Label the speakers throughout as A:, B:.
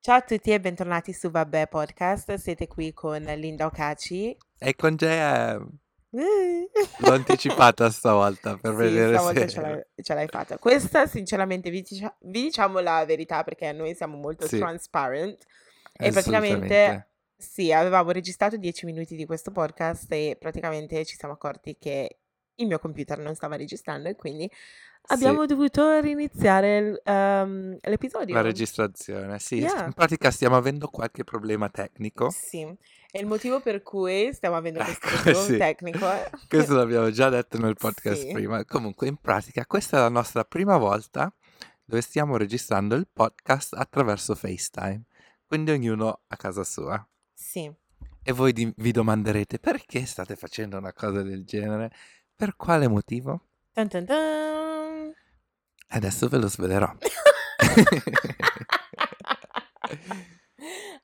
A: Ciao a tutti e bentornati su Vabbè Podcast. Siete qui con Linda Ocaci.
B: E con JM.
A: Uh.
B: L'ho anticipata stavolta per
A: Sì,
B: vedere
A: stavolta
B: se...
A: ce l'hai, ce l'hai fatta. Questa, sinceramente, vi, dicia- vi diciamo la verità perché noi siamo molto
B: Sì,
A: transparent. E praticamente, sì, avevamo registrato 10 minuti di questo podcast e praticamente ci siamo accorti che il mio computer non stava registrando e quindi
B: Sì,
A: abbiamo dovuto riniziare il- ehm,
B: la
A: l'episodio.
B: registrazione. Sì,
A: Yeah.
B: in pratica stiamo avendo qualche problema tecnico.
A: Sì, e il motivo per cui stiamo avendo questo
B: Ecco,
A: motivo
B: sì.
A: tecnico è...
B: Questo l'abbiamo già detto nel podcast
A: Sì,
B: prima. Comunque, in pratica, questa è la nostra prima volta dove stiamo registrando il podcast attraverso FaceTime. Quindi ognuno a casa sua.
A: sì.
B: E voi di- vi domanderete perché state facendo una cosa del genere? Per quale motivo?
A: Tan tan tan.
B: Adesso ve lo svelerò.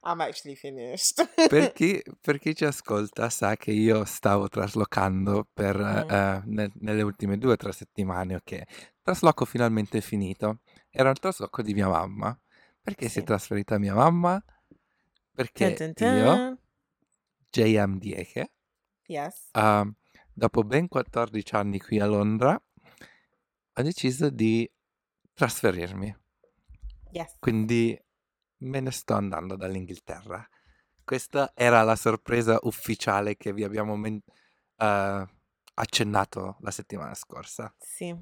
A: I'm actually finished.
B: Per chi, per chi ci ascolta sa che io stavo traslocando per,
A: Mm,
B: eh, nel- nelle ultime due o tre settimane, ok? Il trasloco finalmente finito. Era il trasloco di mia mamma. Perché si è
A: Sì.
B: trasferita mia mamma? Perché
A: tan
B: io,
A: tan.
B: JM Dieke,
A: Yes.
B: ah, dopo ben 14 anni qui a Londra, ho deciso di trasferirmi.
A: Yes.
B: Quindi me ne sto andando dall'Inghilterra. Questa era la sorpresa ufficiale che vi abbiamo men- eh, accennato la settimana scorsa.
A: Sì.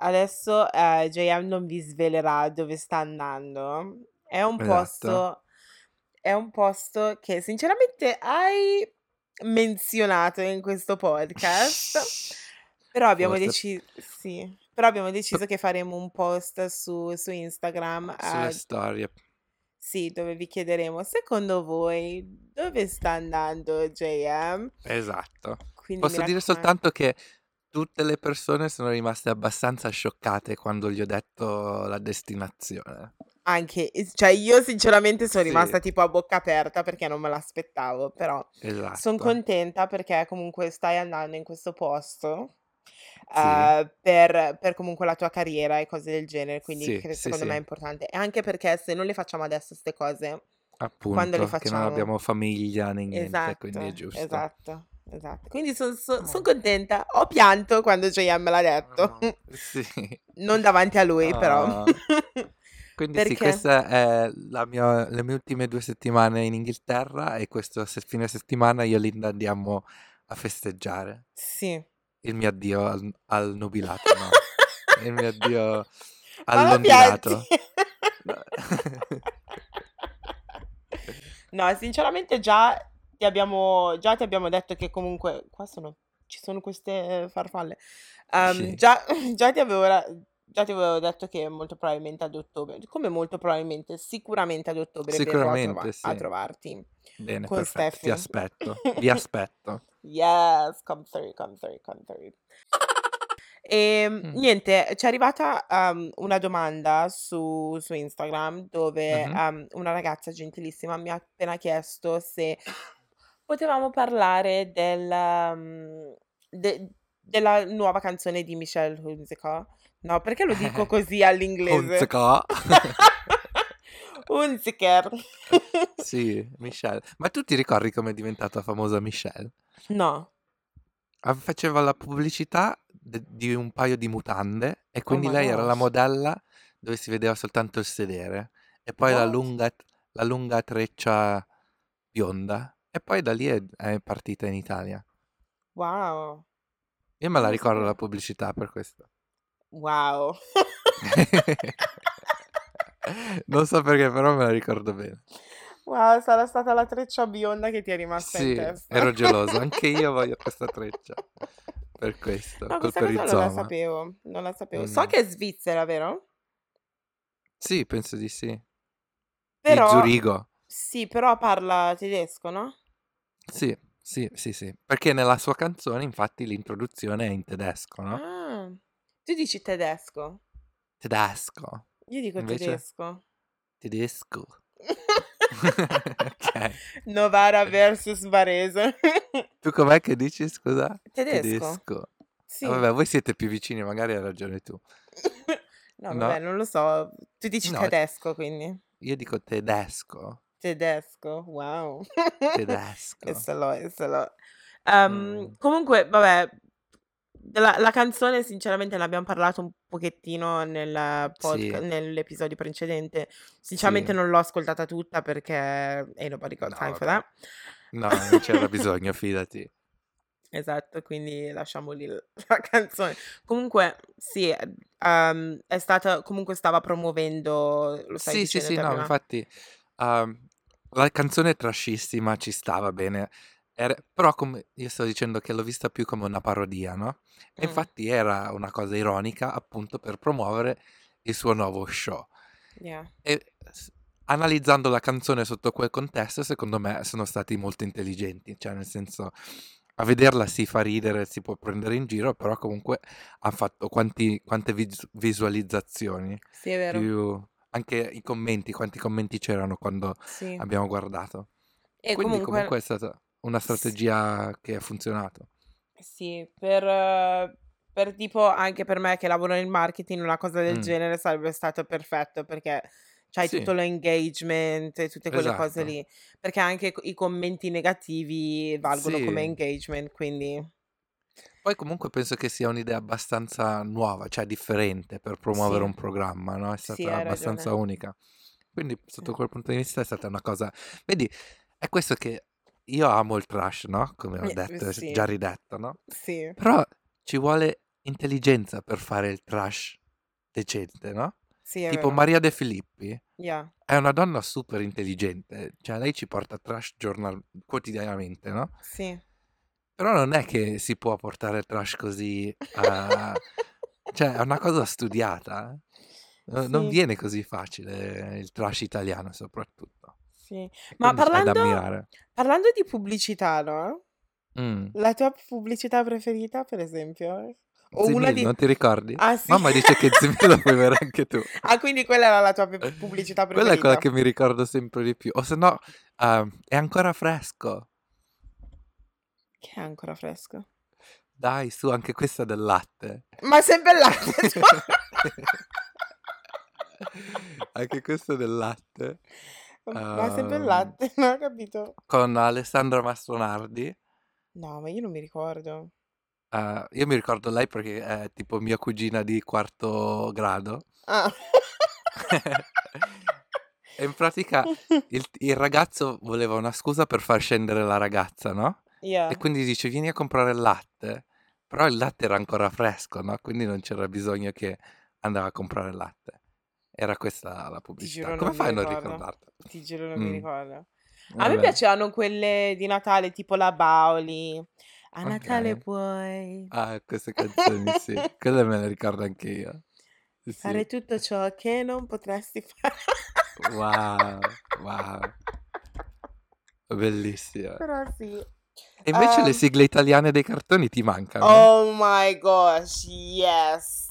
A: Adesso eh, JM non vi svelerà dove sta andando. È un
B: Esatto.
A: posto, è un posto che sinceramente hai menzionato in questo podcast. Però abbiamo deciso, sì, però abbiamo deciso che faremo un post su, su Instagram,
B: sulle
A: eh,
B: storie.
A: sì, dove vi chiederemo, secondo voi, dove sta andando JM?
B: Esatto.
A: Quindi
B: Posso dire soltanto che tutte le persone sono rimaste abbastanza scioccate quando gli ho detto la destinazione.
A: Anche, cioè io sinceramente sono
B: Sì,
A: rimasta tipo a bocca aperta perché non me l'aspettavo, però sono
B: esatto.
A: contenta perché comunque stai andando in questo posto
B: Sì,
A: eh, per, per comunque la tua carriera e cose del genere, quindi
B: sì, sì,
A: secondo me è
B: sì.
A: importante. E anche perché se non le facciamo adesso queste cose, quando le
B: Appunto, che non
A: facciamo?
B: abbiamo famiglia né niente, quindi è
A: Esatto,
B: giusto.
A: esatto, esatto. Quindi sono
B: Oh.
A: contenta. Ho pianto quando JM me l'ha detto.
B: Oh, sì.
A: Non davanti a lui, però.
B: Ah. Quindi sì,
A: Perché?
B: questa è la mia- le mie ultime due settimane in Inghilterra e questo se- fine settimana io e Linda andiamo a festeggiare
A: Sì.
B: Il mio addio al, al nubilato, no? Il mio addio all'ondulato. No.
A: No, sinceramente già ti abbiamo, già ti abbiamo detto che comunque qua sono, ci sono queste farfalle. Ehm,
B: Sì,
A: già, già ti avevo, già ti avevo detto che molto probabilmente ad ottobre, come molto probabilmente, sicuramente ad ottobre verrò a, trova-
B: sicuramente
A: a
B: sì.
A: trovarti
B: Bene,
A: con
B: perfetto, ti
A: Steffi.
B: aspetto, vi aspetto.
A: Yes, come through, come through, come through. E
B: Mm.
A: niente, ci è arrivata um, una domanda su, su Instagram dove
B: Mhm.
A: um, una ragazza gentilissima mi ha appena chiesto se potevamo parlare del, um, de- della nuova canzone di Michelle Hunziker. No, perché lo dico così all'inglese?
B: Hunziker.
A: Hunziker.
B: Sì, Michelle. Ma tu ti ricordi come è diventata famosa Michelle?
A: No.
B: Ah, Faceva la pubblicità de- di un paio di mutande e
A: Oh
B: quindi
A: my
B: lei era la
A: gosh.
B: modella dove si vedeva soltanto il sedere e poi la
A: What?
B: lunga, la lunga treccia bionda e poi da lì è, è partita in Italia.
A: Wow.
B: Io me
A: Non
B: la
A: lo
B: ricordo la
A: sapevo.
B: pubblicità per questo.
A: Wow.
B: Non so perché, però me la ricordo bene.
A: Wow, sarà stata la treccia bionda che ti è rimasta in
B: Sì,
A: testa.
B: ero geloso, anche io voglio questa treccia. Per questo,
A: No,
B: col
A: cosa non la
B: perizoma.
A: sapevo, non la sapevo. So
B: Mm.
A: che è svizzera, vero?
B: Sì, penso di sì. Di
A: Però,
B: Zurigo.
A: sì, però parla tedesco, no?
B: Sì, sì, sì, sì. Perché nella sua canzone, infatti, l'introduzione è in tedesco, no?
A: Ah, tu dici tedesco.
B: Tedesco.
A: Io dico
B: Invece,
A: tedesco.
B: tedesco. Ok.
A: Novara versus Varese.
B: Tu com'è che dici, scusa?
A: Tedesco.
B: Tedesco. Ah,
A: Sì.
B: vabbè, voi siete più vicini, magari hai ragione tu.
A: No,
B: No?
A: vabbè, non lo so. Tu dici
B: No.
A: tedesco, quindi.
B: Io dico tedesco.
A: Tedesco, wow.
B: Tedesco.
A: Questo l'ho. Ehm,
B: Mm.
A: comunque, vabbè, la, la canzone sinceramente ne abbiamo parlato un pochettino nel podca-
B: Sì,
A: nell'episodio precedente. Sinceramente
B: sì.
A: non l'ho ascoltata tutta perché ain't nobody got
B: No,
A: time for that.
B: No, non c'era bisogno, fidati.
A: Esatto, quindi lasciamo lì la canzone. Comunque, sì, ehm, è stata, comunque stava promuovendo, lo stai
B: Sì, sì, sì, no,
A: prima.
B: infatti ehm, la canzone è trashissima, ci stava bene, Era- però come io sto dicendo che l'ho vista più come una parodia, no? E
A: Mm,
B: infatti era una cosa ironica appunto per promuovere il suo nuovo show.
A: yeah.
B: E analizzando la canzone sotto quel contesto, secondo me sono stati molto intelligenti, cioè nel senso a vederla si fa ridere, si può prendere in giro, però comunque ha fatto quanti- quante vis- visualizzazioni,
A: Sì, è vero.
B: più anche i commenti, quanti commenti c'erano quando
A: Sì.
B: abbiamo guardato.
A: E
B: Quindi
A: comunque,
B: comunque è stata una strategia che ha funzionato.
A: sì, per, eh, per tipo anche per me che lavoro nel marketing, una cosa del
B: Mm,
A: genere sarebbe stato perfetto perché c'hai
B: Sì,
A: tutto l'engagement e tutte quelle cose
B: esatto.
A: lì. Perché anche i commenti negativi valgono come
B: Sì.
A: engagement, quindi
B: Poi comunque penso che sia un'idea abbastanza nuova, cioè differente per promuovere
A: sì,
B: un programma, no? È
A: sì,
B: stata abbastanza
A: ragione.
B: unica. Quindi
A: Sì.
B: sotto quel punto di vista è stata una cosa... Vedi, è questo che io amo il trash, no? Come ho
A: Eh,
B: detto, è
A: Sì,
B: già ridetto, no?
A: sì,
B: Però ci vuole intelligenza per fare il trash decente, no?
A: sì,
B: Tipo
A: vero.
B: Maria De Filippi
A: Yeah,
B: è una donna super intelligente, cioè lei ci porta trash giornal- quotidianamente, no?
A: sì.
B: Però non è che si può portare trash così a... Cioè, è una cosa studiata. eh. No- Non
A: Sì,
B: viene così facile il trash italiano, soprattutto.
A: Sì. Ma
B: quindi c'è da
A: parlando,
B: ammirare.
A: parlando di pubblicità, no?
B: Mm.
A: La tua pubblicità preferita, per esempio? O una
B: Zimil,
A: di...
B: non ti ricordi?
A: Ah, sì.
B: Mamma dice che Zimil lo puoi avere anche tu.
A: Ah, quindi quella era la tua pubblicità
B: Quella è quella
A: preferita?
B: che mi ricordo sempre di più. O se no, ehm, è ancora fresco.
A: Che è ancora fresco?
B: Dai, su, anche questa del latte.
A: Ma sempre il latte.
B: anche questa del latte.
A: Ma sempre il
B: Ehm,
A: latte, non ho capito.
B: con Alessandra Mastronardi.
A: No, ma io non mi ricordo.
B: Eh, io mi ricordo lei perché è tipo mia cugina di quarto grado.
A: Ah.
B: e in pratica il, il ragazzo voleva una scusa per far scendere la ragazza, no? E
A: Yeah.
B: quindi dice vieni a comprare il latte. Però il latte era ancora fresco, no? Quindi non c'era bisogno che andava a comprare il latte. Era questa la pubblicità. Come
A: mi
B: fai a non ricordartelo?
A: Ti giuro non mi
B: Mm,
A: ricordo. A me
B: vabbè.
A: piacevano quelle di Natale, tipo la Bauli. A Natale
B: Ok.
A: puoi
B: Ah, queste canzoni, sì. Quelle me le ricordo anche io. Sì,
A: fare tutto ciò che non potresti fare.
B: Wow, wow. Bellissima.
A: Però sì.
B: E invece le
A: Ehm,
B: sigle italiane dei cartoni ti mancano?
A: oh my gosh, yes.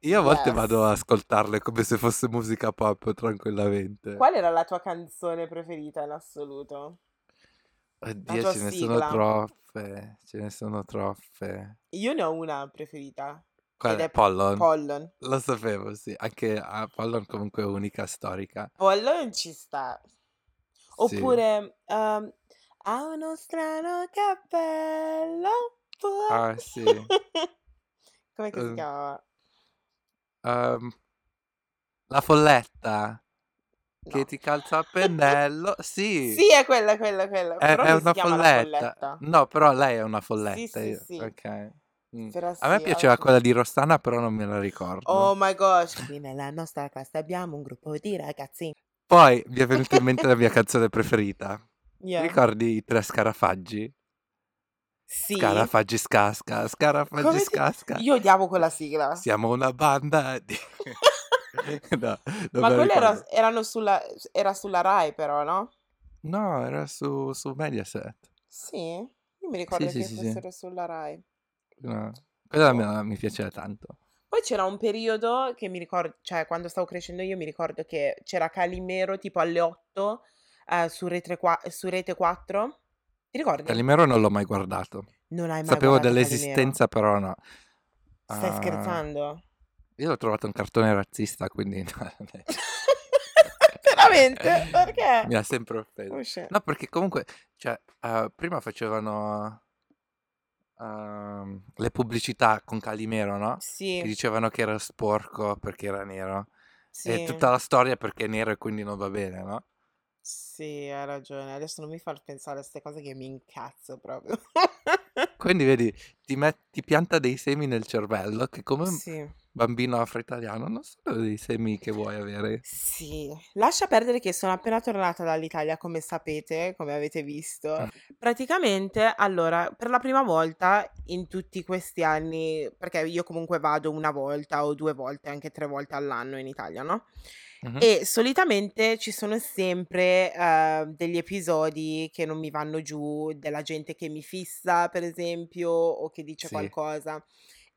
B: Io a volte vado a
A: Yes.
B: ascoltarle come se fosse musica pop tranquillamente.
A: Qual era la tua canzone preferita in assoluto?
B: Oddio, ce ne sono
A: sigla?
B: troppe, ce ne sono troppe.
A: Io ne ho una preferita
B: Qual è? Pollon?
A: Pollon.
B: Lo sapevo, sì. Anche a Pollon comunque è unica storica.
A: Pollon ci sta.
B: Sì.
A: Oppure ehm, ha uno strano cappello.
B: Ah, sì.
A: Com'è che si
B: Eh,
A: chiamava?
B: ehm, la folletta che
A: No.
B: ti calza a pennello. Sì,
A: Sì, è quella, quella, quella.
B: è, è una
A: chiama
B: folletta.
A: folletta.
B: No, però lei è una
A: Sì,
B: folletta.
A: sì,
B: io-
A: sì.
B: Ok. Mm.
A: Però
B: A me
A: sì,
B: piaceva
A: anche...
B: quella di Rostana, però non me la ricordo.
A: Oh my gosh. Qui nella nostra classe abbiamo un gruppo di ragazzi.
B: Poi mi è venuta in mente la mia canzone preferita.
A: Yeah.
B: Ricordi i tre scarafaggi?
A: Sì.
B: Scarafaggi scasca, scarafaggi
A: Come
B: scasca.
A: Io odiavo quella sigla.
B: Siamo una banda di... no,
A: Ma
B: me la
A: quelle era- erano sulla, era sulla Rai però, no?
B: No, era su, su Mediaset.
A: Sì? Io mi
B: Sì,
A: ricordo
B: sì,
A: che
B: sì, sì.
A: fossero sulla Rai.
B: No. Quella mi, mi piaceva tanto.
A: Poi c'era un periodo che mi ricordo, cioè quando stavo crescendo io mi ricordo che c'era Calimero tipo alle 8 eh, su, Rete qua- su Rete 4. Ti ricordi?
B: Calimero non l'ho mai guardato.
A: Non hai mai
B: Sapevo
A: guardato Calimero?
B: dell'esistenza, però no.
A: Stai
B: Ah,
A: scherzando?
B: Io l'ho trovato un cartone razzista, quindi
A: Veramente? Perché?
B: mi ha sempre offeso.
A: Oh.
B: No, perché comunque, cioè, eh, prima facevano ehm, le pubblicità con Calimero, no? Che
A: Sì,
B: dicevano che era sporco perché era nero. E
A: sì,
B: tutta la storia perché è nero e quindi non va bene, no?
A: Sì, hai ragione. Adesso non mi far pensare a queste cose che mi incazzo proprio.
B: Quindi vedi, ti, met- ti pianta dei semi nel cervello che come un
A: Sì,
B: bambino afro-italiano non sono dei semi che vuoi avere.
A: sì. Lascia perdere che sono appena tornata dall'Italia, come sapete, come avete visto.
B: Mm.
A: Praticamente, allora, per la prima volta in tutti questi anni, perché io comunque vado una volta o due volte, anche tre volte all'anno in Italia, no?
B: Mhm.
A: E solitamente ci sono sempre eh, degli episodi che non mi vanno giù, della gente che mi fissa, per esempio, o che dice
B: Sì.
A: qualcosa.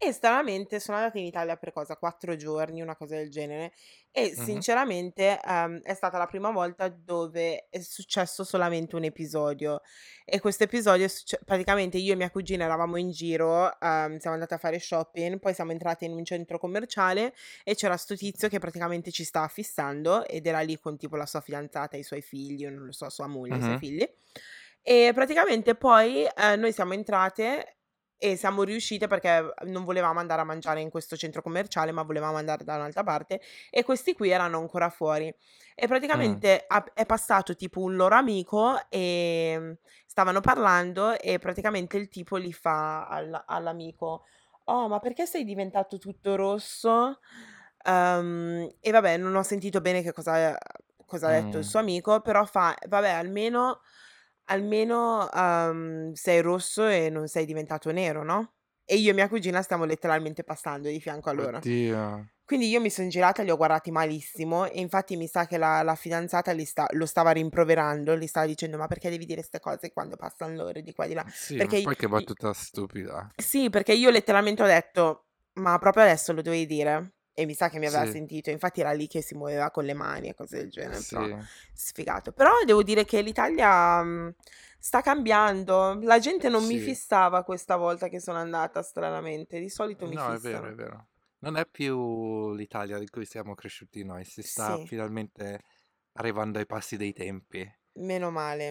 A: E stranamente sono andata in Italia per cosa? Quattro giorni, una cosa del genere. E
B: Mhm.
A: sinceramente ehm, è stata la prima volta dove è successo solamente un episodio. E questo episodio, è succe- praticamente io e mia cugina eravamo in giro, ehm, siamo andate a fare shopping, poi siamo entrate in un centro commerciale e c'era sto tizio che praticamente ci stava fissando ed era lì con tipo la sua fidanzata e i suoi figli, o non lo so, sua moglie i suoi
B: Mhm.
A: figli. E praticamente poi eh, noi siamo entrate e siamo riuscite perché non volevamo andare a mangiare in questo centro commerciale, ma volevamo andare da un'altra parte e questi qui erano ancora fuori. E
B: Mm.
A: praticamente ha- è passato tipo un loro amico e mm, stavano parlando e praticamente il tipo gli fa al- all'amico, oh, ma perché sei diventato tutto rosso? Ehm, e vabbè, non ho sentito bene che cosa, cosa ha detto il
B: Mm.
A: suo amico, però fa, vabbè, almeno, almeno ehm, sei rosso e non sei diventato nero, no? E io e mia cugina stiamo letteralmente passando di fianco a loro.
B: Oddio.
A: Quindi io mi sono girata e li ho guardati malissimo e infatti mi sa che la, la fidanzata li sta- lo stava rimproverando, gli stava dicendo ma perché devi dire queste cose quando passano loro di qua e di là?
B: Sì,
A: Perché
B: ma poi che
A: i-
B: battuta stupida.
A: sì, perché io letteralmente ho detto, ma proprio adesso lo dovevi dire? E mi sa che mi aveva
B: Sì,
A: sentito, infatti era lì che si muoveva con le mani e cose del genere, però
B: sì,
A: sfigato. Però devo dire che l'Italia mh, sta cambiando, la gente non mi
B: sì.
A: fissava questa volta che sono andata, stranamente, di solito mi
B: No, è vero, è
A: fissano.
B: vero. Non è più l'Italia di cui siamo cresciuti noi, si sta finalmente arrivando ai passi dei tempi.
A: meno male,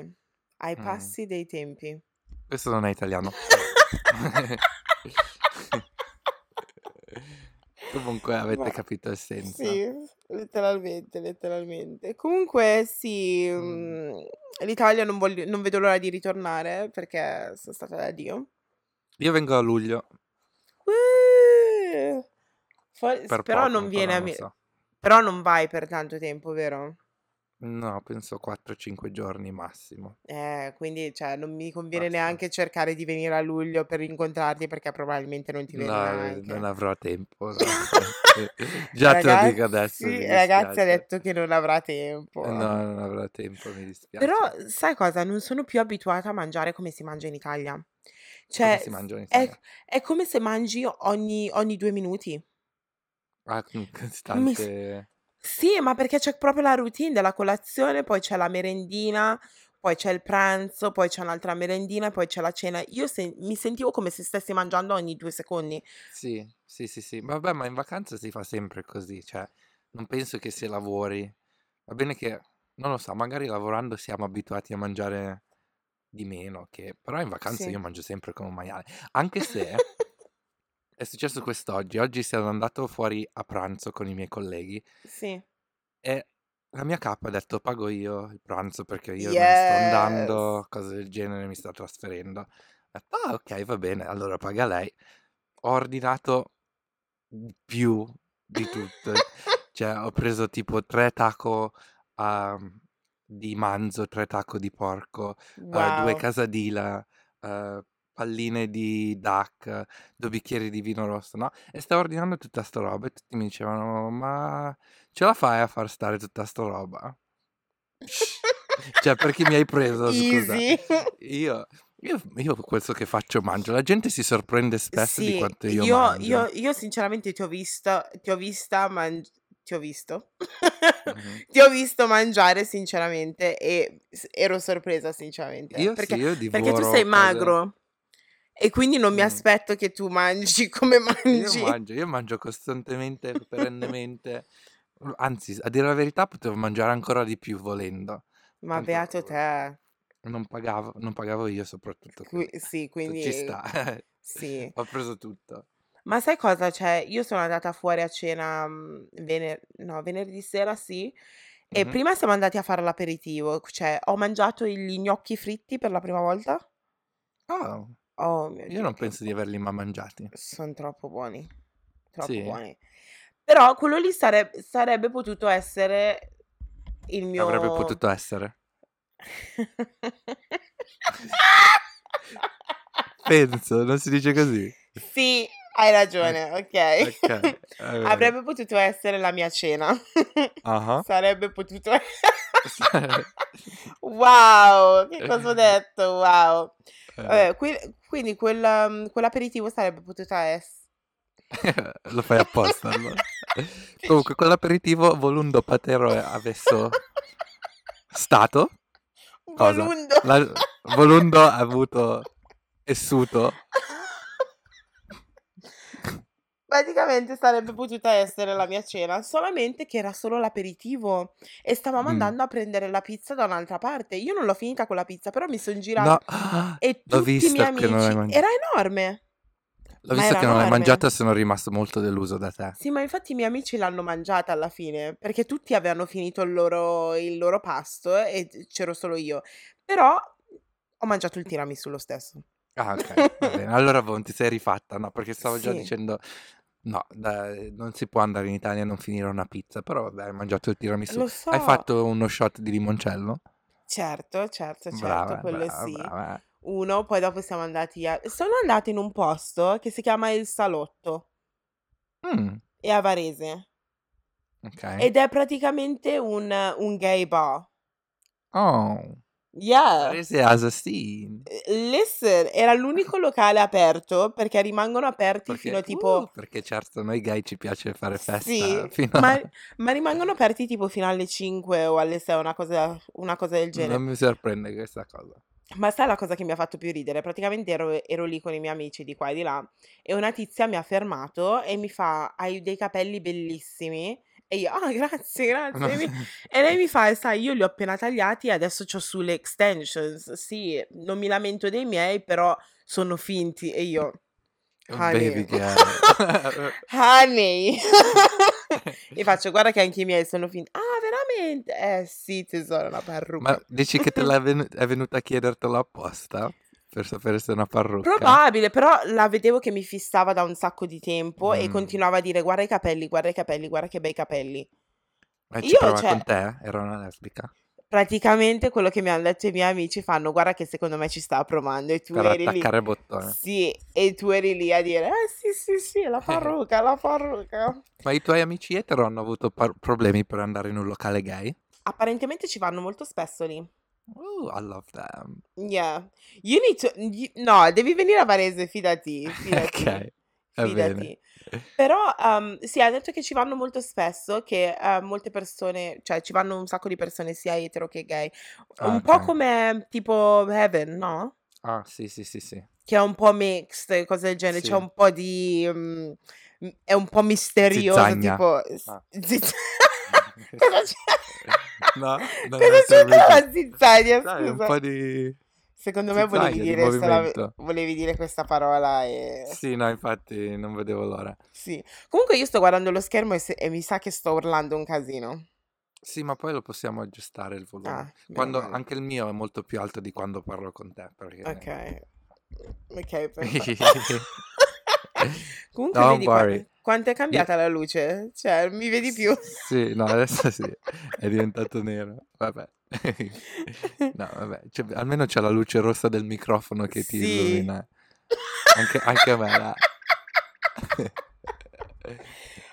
A: ai
B: Mm.
A: passi dei tempi.
B: Questo non è italiano. Comunque avete
A: Ma
B: capito il senso.
A: sì, letteralmente, letteralmente. Comunque sì,
B: Mm.
A: mh, l'Italia non voglio, non vedo l'ora di ritornare perché sono stata da Dio.
B: Io vengo a luglio
A: Uh, for- però
B: poco,
A: non viene a mi-
B: so.
A: però non vai per tanto tempo, vero?
B: No, penso 4-5 giorni massimo.
A: Eh, quindi cioè, non mi conviene
B: Basta.
A: neanche cercare di venire a luglio per incontrarti perché probabilmente non ti vedo
B: No,
A: neanche.
B: non avrò tempo. no. Già te lo dico adesso,
A: Ragazzi,
B: mi
A: ragazzi ha detto che non avrà tempo.
B: No, non avrò tempo, mi dispiace.
A: Però, sai cosa? Non sono più abituata a mangiare come si mangia in Italia.
B: Come
A: Cioè,
B: si mangia in
A: è,
B: Italia?
A: è come se mangi ogni, ogni due minuti.
B: Ah, con
A: Mi
B: costante...
A: Sì, ma perché c'è proprio la routine della colazione, poi c'è la merendina, poi c'è il pranzo, poi c'è un'altra merendina, poi c'è la cena. Io se- mi sentivo come se stessi mangiando ogni due secondi.
B: Sì, sì, sì, sì. Vabbè, ma in vacanza si fa sempre così, cioè, non penso che se lavori... Va bene che, non lo so, magari lavorando siamo abituati a mangiare di meno, che... però in vacanza
A: Sì.
B: io mangio sempre come un maiale. Anche se è successo quest'oggi, oggi sono andato fuori a pranzo con i miei colleghi
A: Sì.
B: e la mia capa ha detto pago io il pranzo perché io ne sto
A: Yes.
B: andando, cose del genere, mi sto trasferendo. Detto, ah, ok, va bene, allora paga lei. Ho ordinato di più di tutto. Cioè, ho preso tipo tre taco ah, di manzo, tre taco di porco, due
A: Wow.
B: casadila, eh, palline di duck, due bicchieri di vino rosso, no? E stavo ordinando tutta sta roba e tutti mi dicevano, ma ce la fai a far stare tutta sta roba? Cioè, perché mi hai preso, scusa? Io, io, io questo che faccio mangio. La gente si sorprende spesso di
A: Sì,
B: quanto io
A: io,
B: mangio.
A: io, io sinceramente ti ho vista, ti ho vista man- ti ho visto,
B: Mhm.
A: ti ho visto mangiare sinceramente e ero sorpresa sinceramente
B: Io
A: perché,
B: sì, io
A: perché tu sei magro E quindi non mi
B: Mh.
A: aspetto che tu mangi come
B: Io
A: mangi.
B: mangio, io mangio costantemente, perennemente. Anzi, a dire la verità potevo mangiare ancora di più volendo.
A: Ma
B: Tanto
A: beato te.
B: non pagavo non pagavo io soprattutto,
A: Qui
B: quindi
A: sì,
B: ci
A: quindi
B: sta.
A: sì.
B: Ho preso tutto.
A: Ma sai cosa? Cioè, io sono andata fuori a cena, mhmm, vene no, venerdì sera sì, e
B: Mh-mh.
A: prima siamo andati a fare l'aperitivo, cioè ho mangiato gli gnocchi fritti per la prima volta.
B: Oh,
A: Oh mio
B: io
A: Dio,
B: non
A: che
B: penso di averli mai mangiati.
A: son troppo buoni, troppo
B: Sì?
A: buoni. Però quello lì sareb sarebbe potuto essere il
B: Avrebbe
A: mio
B: potuto essere. Penso, non si dice così?
A: Sì, hai ragione, okay.
B: Okay, va bene.
A: Avrebbe potuto essere la mia cena.
B: Ah-ah.
A: Sarebbe potuto Wow, che cosa ho detto? Wow.
B: Eh.
A: Vabbè, qui quindi quel mhmm, quell'aperitivo sarebbe potuta ess
B: Lo fai apposta allora. Comunque quell'aperitivo volundo patero avesso stato cosa?
A: Volundo.
B: La volundo avuto essuto
A: Praticamente sarebbe potuta essere la mia cena, solamente che era solo l'aperitivo e stavamo
B: Mh.
A: andando a prendere la pizza da un'altra parte. Io non l'ho finita quella pizza, però mi son
B: No,
A: girata e
B: l'ho
A: tutti i miei
B: che non l'hai
A: amici era enorme.
B: l'ho
A: Ma
B: visto
A: era
B: che non l'hai
A: enorme.
B: mangiata e sono rimasto molto deluso da te.
A: Sì, ma infatti i miei amici l'hanno mangiata alla fine, perché tutti avevano finito il loro il loro pasto e c'ero solo io. Però ho mangiato il tiramisù lo stesso.
B: Ah okay, va bene. Allora boh, ti sei rifatta, no, perché stavo già
A: Sì.
B: dicendo no, dai, non si può andare in Italia e non finire una pizza, però vabbè, hai mangiato il tiramisù.
A: Lo
B: Hai
A: so.
B: fatto uno shot di limoncello?
A: Certo, certo, certo,
B: Brava,
A: quello
B: brava,
A: sì.
B: brava.
A: 1, poi dopo siamo andati a sono andata in un posto che si chiama Il Salotto.
B: Mh.
A: È a Varese.
B: Okay.
A: Ed è praticamente un un gay bar.
B: Oh.
A: Yeah.
B: Varese has a scene.
A: Listen, era l'unico locale aperto perché rimangono aperti
B: Perché
A: fino a
B: uh,
A: tipo
B: perché certo noi gay ci piace fare festa
A: Sì,
B: fino
A: ma
B: a
A: ma rimangono aperti tipo fino alle 5 o alle 6, una cosa una cosa del
B: Non
A: genere.
B: mi sorprende questa cosa.
A: Ma sai la cosa che mi ha fatto più ridere? Praticamente ero ero lì con i miei amici di qua e di là e una tizia mi ha fermato e mi fa: "Hai dei capelli bellissimi." E io: "Ah, grazie, grazie." E mi e lei mi fa: "E sai, io li ho appena tagliati e adesso c'ho su le extensions. Sì, non mi lamento dei miei, però sono finti." E io:
B: Baby
A: "Honey."
B: girl.
A: Honey. Gli faccio: "Guarda che anche i miei sono finti." "Ah, veramente?" "Eh sì tesoro, una
B: Ma
A: parrucca."
B: dici che te l'ha venu è venuta a chiedertelo apposta? Per sapere se è una parrucca?
A: Probabile, però la vedevo che mi fissava da un sacco di tempo e
B: Mh.
A: continuava a dire: "Guarda i capelli, guarda i capelli, guarda che bei capelli."
B: Ma ci
A: Io cioè
B: con te? Era una lesbica?
A: praticamente quello che mi han detto i miei amici fanno: "Guarda che secondo me ci stava provando." E tu
B: Per
A: eri lì
B: attaccare il bottone.
A: sì, e tu eri lì a dire: "Eh sì, sì, sì, la parrucca, la parrucca."
B: Ma i tuoi amici etero hanno avuto par problemi per andare in un locale gay?
A: Apparentemente ci vanno molto spesso lì.
B: Uh, I love them.
A: Yeah. You need to y no, devi venire a Varese, fidati, fidati,
B: bene.
A: fidati. Però, uhm, sì, ha detto che ci vanno molto spesso, che, uhm, molte persone cioè ci vanno un sacco di persone sia etero che gay.
B: Ah,
A: Un po'
B: okay.
A: come tipo Heaven, no?
B: Ah, sì, sì, sì, sì.
A: Che è un po' mixed cose del genere, c'è
B: Sì.
A: un po' di mhmm, è un po' misterioso,
B: Zizzagna.
A: tipo
B: Ah.
A: zizz cosa c'è?
B: No, non
A: Cosa
B: è
A: c'entra la zizzania,
B: Dai, un
A: scusa?
B: po' di
A: Secondo me volevi
B: di
A: dire solo
B: movimento.
A: volevi dire questa parola e
B: Sì, no, infatti non vedevo l'ora.
A: Sì. Comunque io sto guardando lo schermo e se e mi sa che sto urlando un casino.
B: Sì, ma poi lo possiamo aggiustare il volume.
A: Ah,
B: Quando anche il mio è molto più alto di quando parlo con te, perché
A: Okay. Okay, perfetto. Comunque
B: Don't
A: vedi
B: worry.
A: quanto è cambiata la luce? Cioè, mi vedi più?
B: Sì, no, adesso sì, è diventato nero. Vabbè. No, vabbè, c'è almeno c'è la luce rossa del microfono che ti
A: Sì.
B: illumina. Anche anche a me là.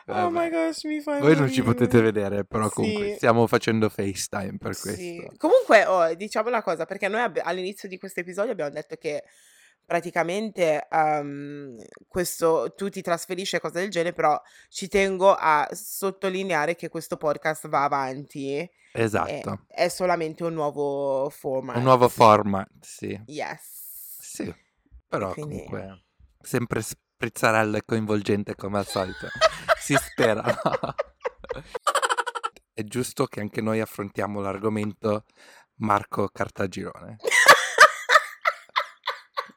A: Oh my gosh, mi fai
B: Voi non ci potete vedere, però comunque
A: Sì.
B: stiamo facendo FaceTime per
A: Sì.
B: questo.
A: Comunque, oh, diciamo una cosa, perché noi abbi all'inizio di questo episodio abbiamo detto che praticamente, uhm, questo tu ti trasferisci e cose del genere, però ci tengo a sottolineare che questo podcast va avanti
B: Esatto.
A: è solamente un nuovo
B: Un
A: format.
B: nuovo format, sì.
A: Yes.
B: Sì. Però
A: Quindi
B: comunque sempre sprizzarello e coinvolgente come al solito. Si spera? È giusto che anche noi affrontiamo l'argomento Marco Cartagirone.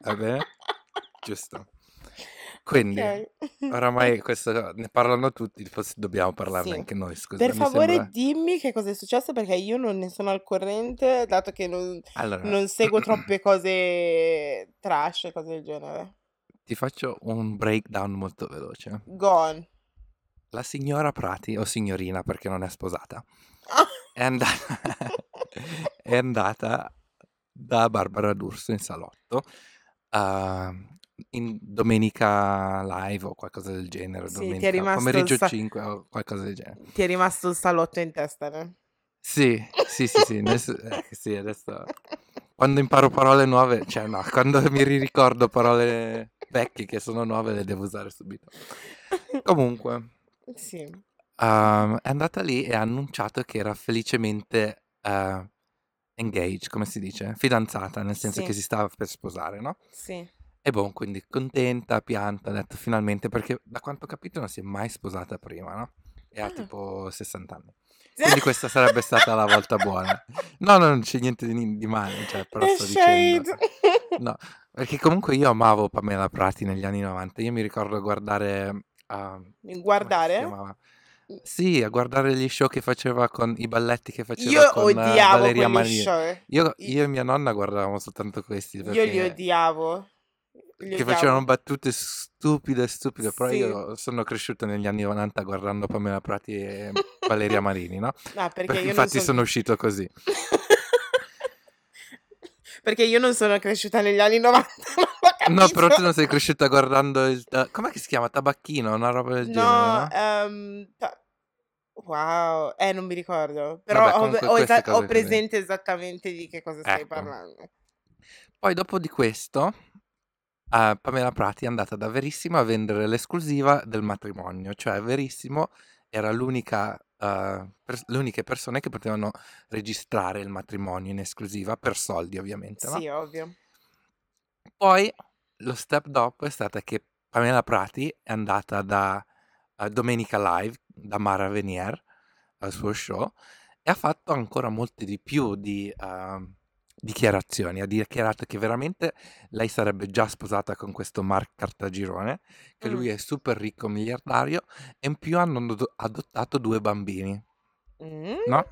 B: Va bene? Giusto. Quindi,
A: Ok.
B: oramai questo ne parlano tutti, forse dobbiamo parlarne
A: Sì.
B: anche noi, scusa.
A: Per favore
B: sembra...
A: dimmi che cosa è successo perché io non ne sono al corrente, dato che non,
B: Allora,
A: non seguo troppe cose trash e cose del genere.
B: ti faccio un breakdown molto veloce.
A: Gone.
B: La signora Prati, o signorina perché non è sposata, è andata, è andata da Barbara D'Urso in salotto uh, in domenica live o qualcosa del genere,
A: Sì, ti è
B: domenica
A: rimasto
B: pomeriggio
A: sa-
B: 5 o qualcosa del genere.
A: Ti è rimasto il salotto in testa, no?
B: Sì, sì, sì, sì, adesso, eh, sì, adesso quando imparo parole nuove, cioè no, quando mi ricordo parole vecchie che sono nuove le devo usare subito. Comunque,
A: Sì.
B: Um, è andata lì e ha annunciato che era felicemente uh, engaged, come si dice? Fidanzata, nel senso
A: Sì.
B: che si stava per sposare, no?
A: Sì.
B: E boh, quindi contenta, pianta, ha detto finalmente, perché da quanto ho capito non si è mai sposata prima, no? E ha
A: Ah.
B: tipo 60 anni. Quindi questa sarebbe stata la volta buona. No, no, non c'è niente di, di male, cioè, però sto dicendo... No, perché comunque io amavo Pamela Prati negli anni 90. Io mi ricordo guardare... uh,
A: Guardare?
B: Sì, a guardare gli show che faceva con i balletti che faceva
A: Io
B: con eh,
A: odiavo
B: Valeria Marini.
A: show.
B: Io, io e mia nonna guardavamo soltanto questi
A: Io li odiavo. Li
B: che facevano
A: odiavo.
B: battute stupide, stupide, però
A: Sì.
B: io sono cresciuto negli anni 90 guardando Pamela Prati e Valeria Marini, no?
A: No, perché
B: Perché infatti
A: sono...
B: sono uscito così.
A: perché io non sono cresciuta negli anni 90, non ho
B: No, però tu non sei cresciuta guardando il... ta- Com'è che si chiama? Tabacchino, una roba del genere,
A: No,
B: no?
A: ehm, ta- wow, eh, non mi ricordo. Però
B: Vabbè,
A: ho,
B: comunque
A: ho esa- ho presente esattamente di che cosa stai
B: Ecco.
A: parlando.
B: Poi dopo di questo, eh, Pamela Prati è andata da Verissimo a vendere l'esclusiva del matrimonio, cioè Verissimo era l'unica, eh, pers- le uniche persone che potevano registrare il matrimonio in esclusiva per soldi ovviamente, no?
A: Sì, ovvio.
B: Poi lo step dopo è stata che Pamela Prati è andata da eh, Domenica Live, da Mara Venier, al suo show, e ha fatto ancora molte di più di eh, dichiarazioni. Ha dichiarato che veramente lei sarebbe già sposata con questo Mark Cartagirone, che
A: Mm,
B: lui è super ricco, miliardario, e in più hanno ado- adottato due bambini,
A: mm,
B: no?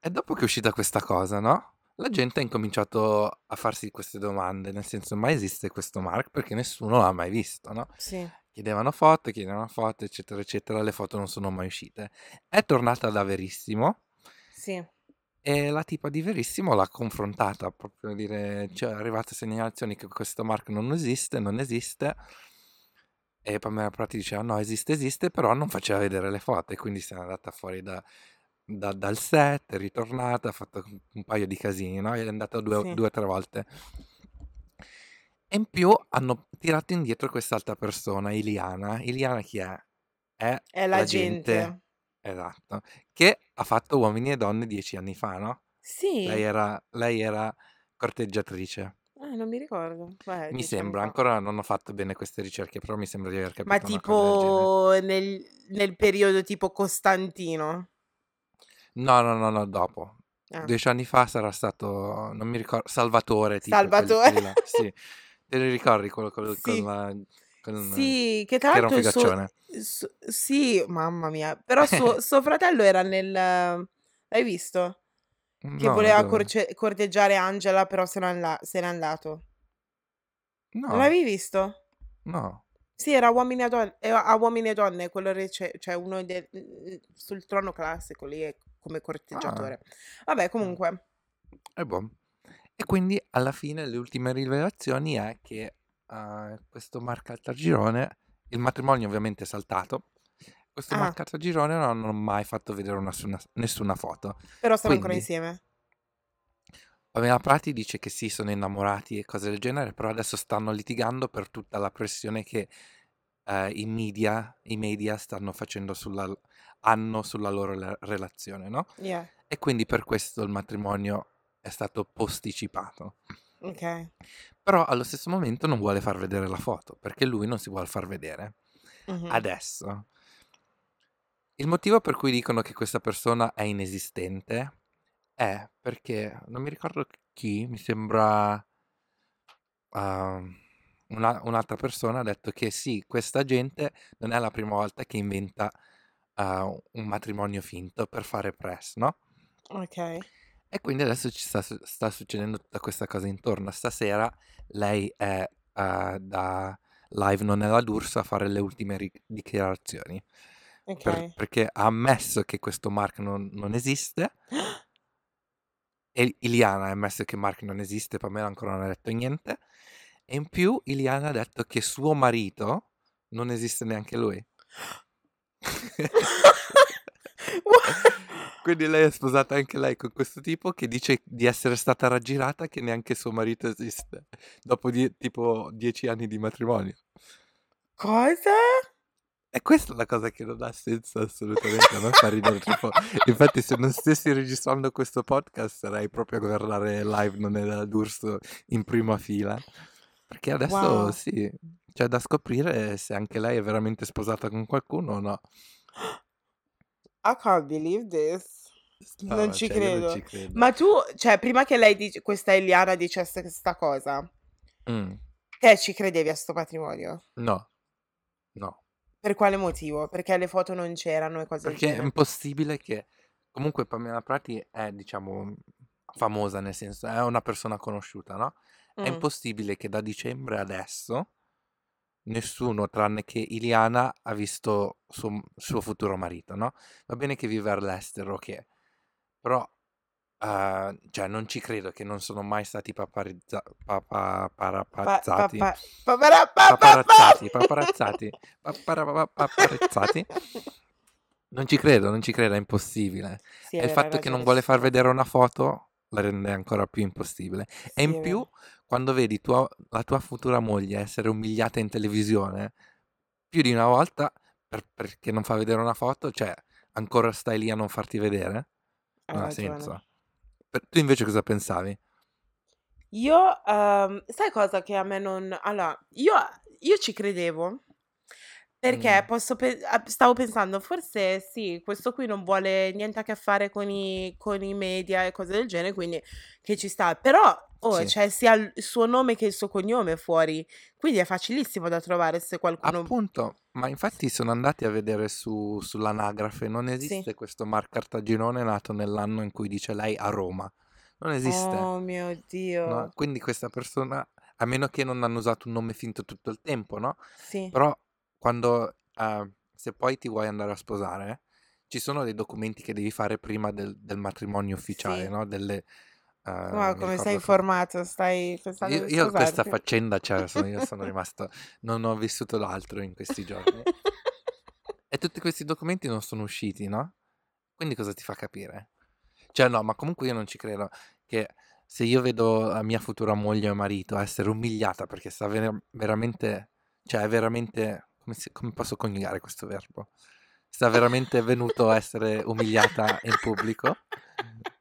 B: E dopo che è uscita questa cosa, no? La gente ha incominciato a farsi queste domande, nel senso, ma esiste questo Mark? Perché nessuno l'ha mai visto, no?
A: Sì.
B: Chiedevano foto, chiedevano foto, eccetera, eccetera, le foto non sono mai uscite. È tornata da Verissimo
A: Sì.
B: e la tipa di Verissimo l'ha confrontata, proprio a dire, cioè, arrivate segnalazioni che questo Mark non esiste, non esiste. E Pamela Prati diceva, no, esiste, esiste, però non faceva vedere le foto e quindi se n'è andata fuori da, da- dal set, è ritornata, ha fatto un paio di casini, no? È andata due
A: Sì.
B: due o tre volte. E in più hanno tirato indietro quest'altra persona, Iliana. Iliana chi è? È
A: È la
B: la gente,
A: gente.
B: esatto, che ha fatto Uomini e Donne dieci anni fa, no? Lei
A: Sì.
B: era, lei era corteggiatrice.
A: Eh, non mi ricordo. Beh,
B: Mi sembra,
A: fa.
B: ancora non ho fatto bene queste ricerche, però mi sembra di aver
A: Ma
B: capito genere.
A: tipo nel, nel periodo tipo Costantino.
B: No, no, no, no, dopo.
A: Ah.
B: Dieci anni fa sarà stato, non mi ricordo, Salvatore, tipo, quelli,
A: Salvatore.
B: quelli là. Sì, te li ricordi quello, quello con
A: Sì.
B: la... Con,
A: Sì, che tra
B: che era un
A: l'altro suo, su- sì, mamma mia, però suo, suo fratello era nel... L'hai visto? Che
B: No,
A: voleva corce- corteggiare Angela, però se n'è anla- se n'è andato. Non
B: No,
A: l'avevi visto?
B: no.
A: Sì, era Uomini e Donne, a Uomini e Donne, quello rece- cioè uno del- sul trono classico lì è come
B: Ah,
A: corteggiatore. Vabbè,
B: ah.
A: comunque,
B: E boh. E quindi alla fine le ultime rivelazioni è che eh, questo Marco Altagirone, il matrimonio ovviamente è saltato, questo
A: ah,
B: Marco Altagirone non hanno mai fatto vedere nessuna, nessuna foto.
A: però stanno ancora insieme.
B: Pamela Prati dice che sì, sono innamorati e cose del genere, però adesso stanno litigando per tutta la pressione che eh, i media, i media stanno facendo sulla, hanno sulla loro la- relazione, no?
A: Yeah.
B: E quindi per questo il matrimonio è stato posticipato.
A: Okay.
B: Però allo stesso momento non vuole far vedere la foto, perché lui non si vuol far vedere.
A: Mh-mh.
B: Adesso il motivo per cui dicono che questa persona è inesistente è perché non mi ricordo chi, mi sembra uhm, una un'altra persona ha detto che sì, questa gente non è la prima volta che inventa, uhm, un matrimonio finto per fare press, no?
A: Okay.
B: E quindi adesso ci sta sta succedendo tutta questa cosa intorno. Stasera lei è, uhm, da live Non è la D'Urso a fare le ultime ri dichiarazioni. Per
A: Okay.
B: perché ha ammesso che questo Mark non non esiste e Iliana ha ammesso che Mark non esiste, Pamela ancora non ha detto niente, e in più Iliana ha detto che suo marito non esiste neanche lui.
A: What?
B: Quindi lei è sposata anche lei con questo tipo che dice di essere stata raggirata che neanche suo marito esiste, dopo die tipo 10 anni di matrimonio.
A: Cosa?
B: E questa è la cosa che non ha senso assolutamente, me fa ridere tipo infatti se non stessi registrando questo podcast sarei proprio a guardare live Non è la D'Urso in prima fila. Perché adesso
A: Wow.
B: sì, c'è da scoprire se anche lei è veramente sposata con qualcuno o no.
A: I can't believe this.
B: No,
A: Non ci
B: cioè io non
A: credo.
B: ci credo.
A: Ma tu cioè prima che lei dic questa Eliana dicesse questa cosa,
B: Mh.
A: te ci credevi a sto matrimonio?
B: No. No.
A: Per quale motivo? Perché le foto non c'erano e cose del
B: Perché è impossibile che comunque Pamela Prati è diciamo famosa, nel senso è una persona conosciuta, no, è
A: Mh.
B: impossibile che da dicembre adesso nessuno tranne che Iliana ha visto suo suo futuro marito, no, va bene che vive all'estero, okay, però, uhm, cioè non ci credo che non sono mai stati paparizza papa paparazzati, paparazzati, papara paparazzati. Non ci credo, non ci credo, è impossibile.
A: Sì,
B: E il fatto che non vuole far vedere una foto la rende ancora più impossibile. E
A: Sì,
B: in
A: è
B: più. Quando vedi tua la tua futura moglie essere umiliata in televisione più di una volta per perché non fa vedere una foto, cioè ancora stai lì a non farti vedere? Non ha senso. Per tu invece cosa pensavi?
A: Io, uhm, sai cosa che a me non allora, io io ci credevo perché
B: Mh.
A: posso pe stavo pensando forse sì, questo qui non vuole niente a che fare con i con i media e cose del genere, quindi che ci sta. Però, oh,
B: Sì.
A: c'è sia il suo nome che il suo cognome fuori, quindi è facilissimo da trovare se qualcuno
B: Appunto, ma infatti sono andati a vedere su sull'anagrafe, non
A: Sì.
B: esiste questo Mark Cartaginone nato nell'anno in cui dice lei a Roma. Non esiste.
A: Oh mio
B: No,
A: Dio.
B: quindi questa persona a meno che non hanno usato un nome finto tutto il tempo, no,
A: Sì.
B: però quando uhm, se poi ti vuoi andare a sposare, ci sono dei documenti che devi fare prima del del matrimonio ufficiale,
A: Sì.
B: no, delle
A: Wow,
B: mi
A: come sei informato, stai pensando
B: Io io questa faccenda cioè sono io sono rimasto non ho vissuto d'altro in questi giorni. E tutti questi documenti non sono usciti, no, quindi cosa ti fa capire? Cioè no, ma comunque io non ci credo che se io vedo la mia futura moglie o marito essere umiliata perché sta vera veramente cioè è veramente come si come posso coniugare questo verbo? Sta veramente venuto a essere umiliata in pubblico?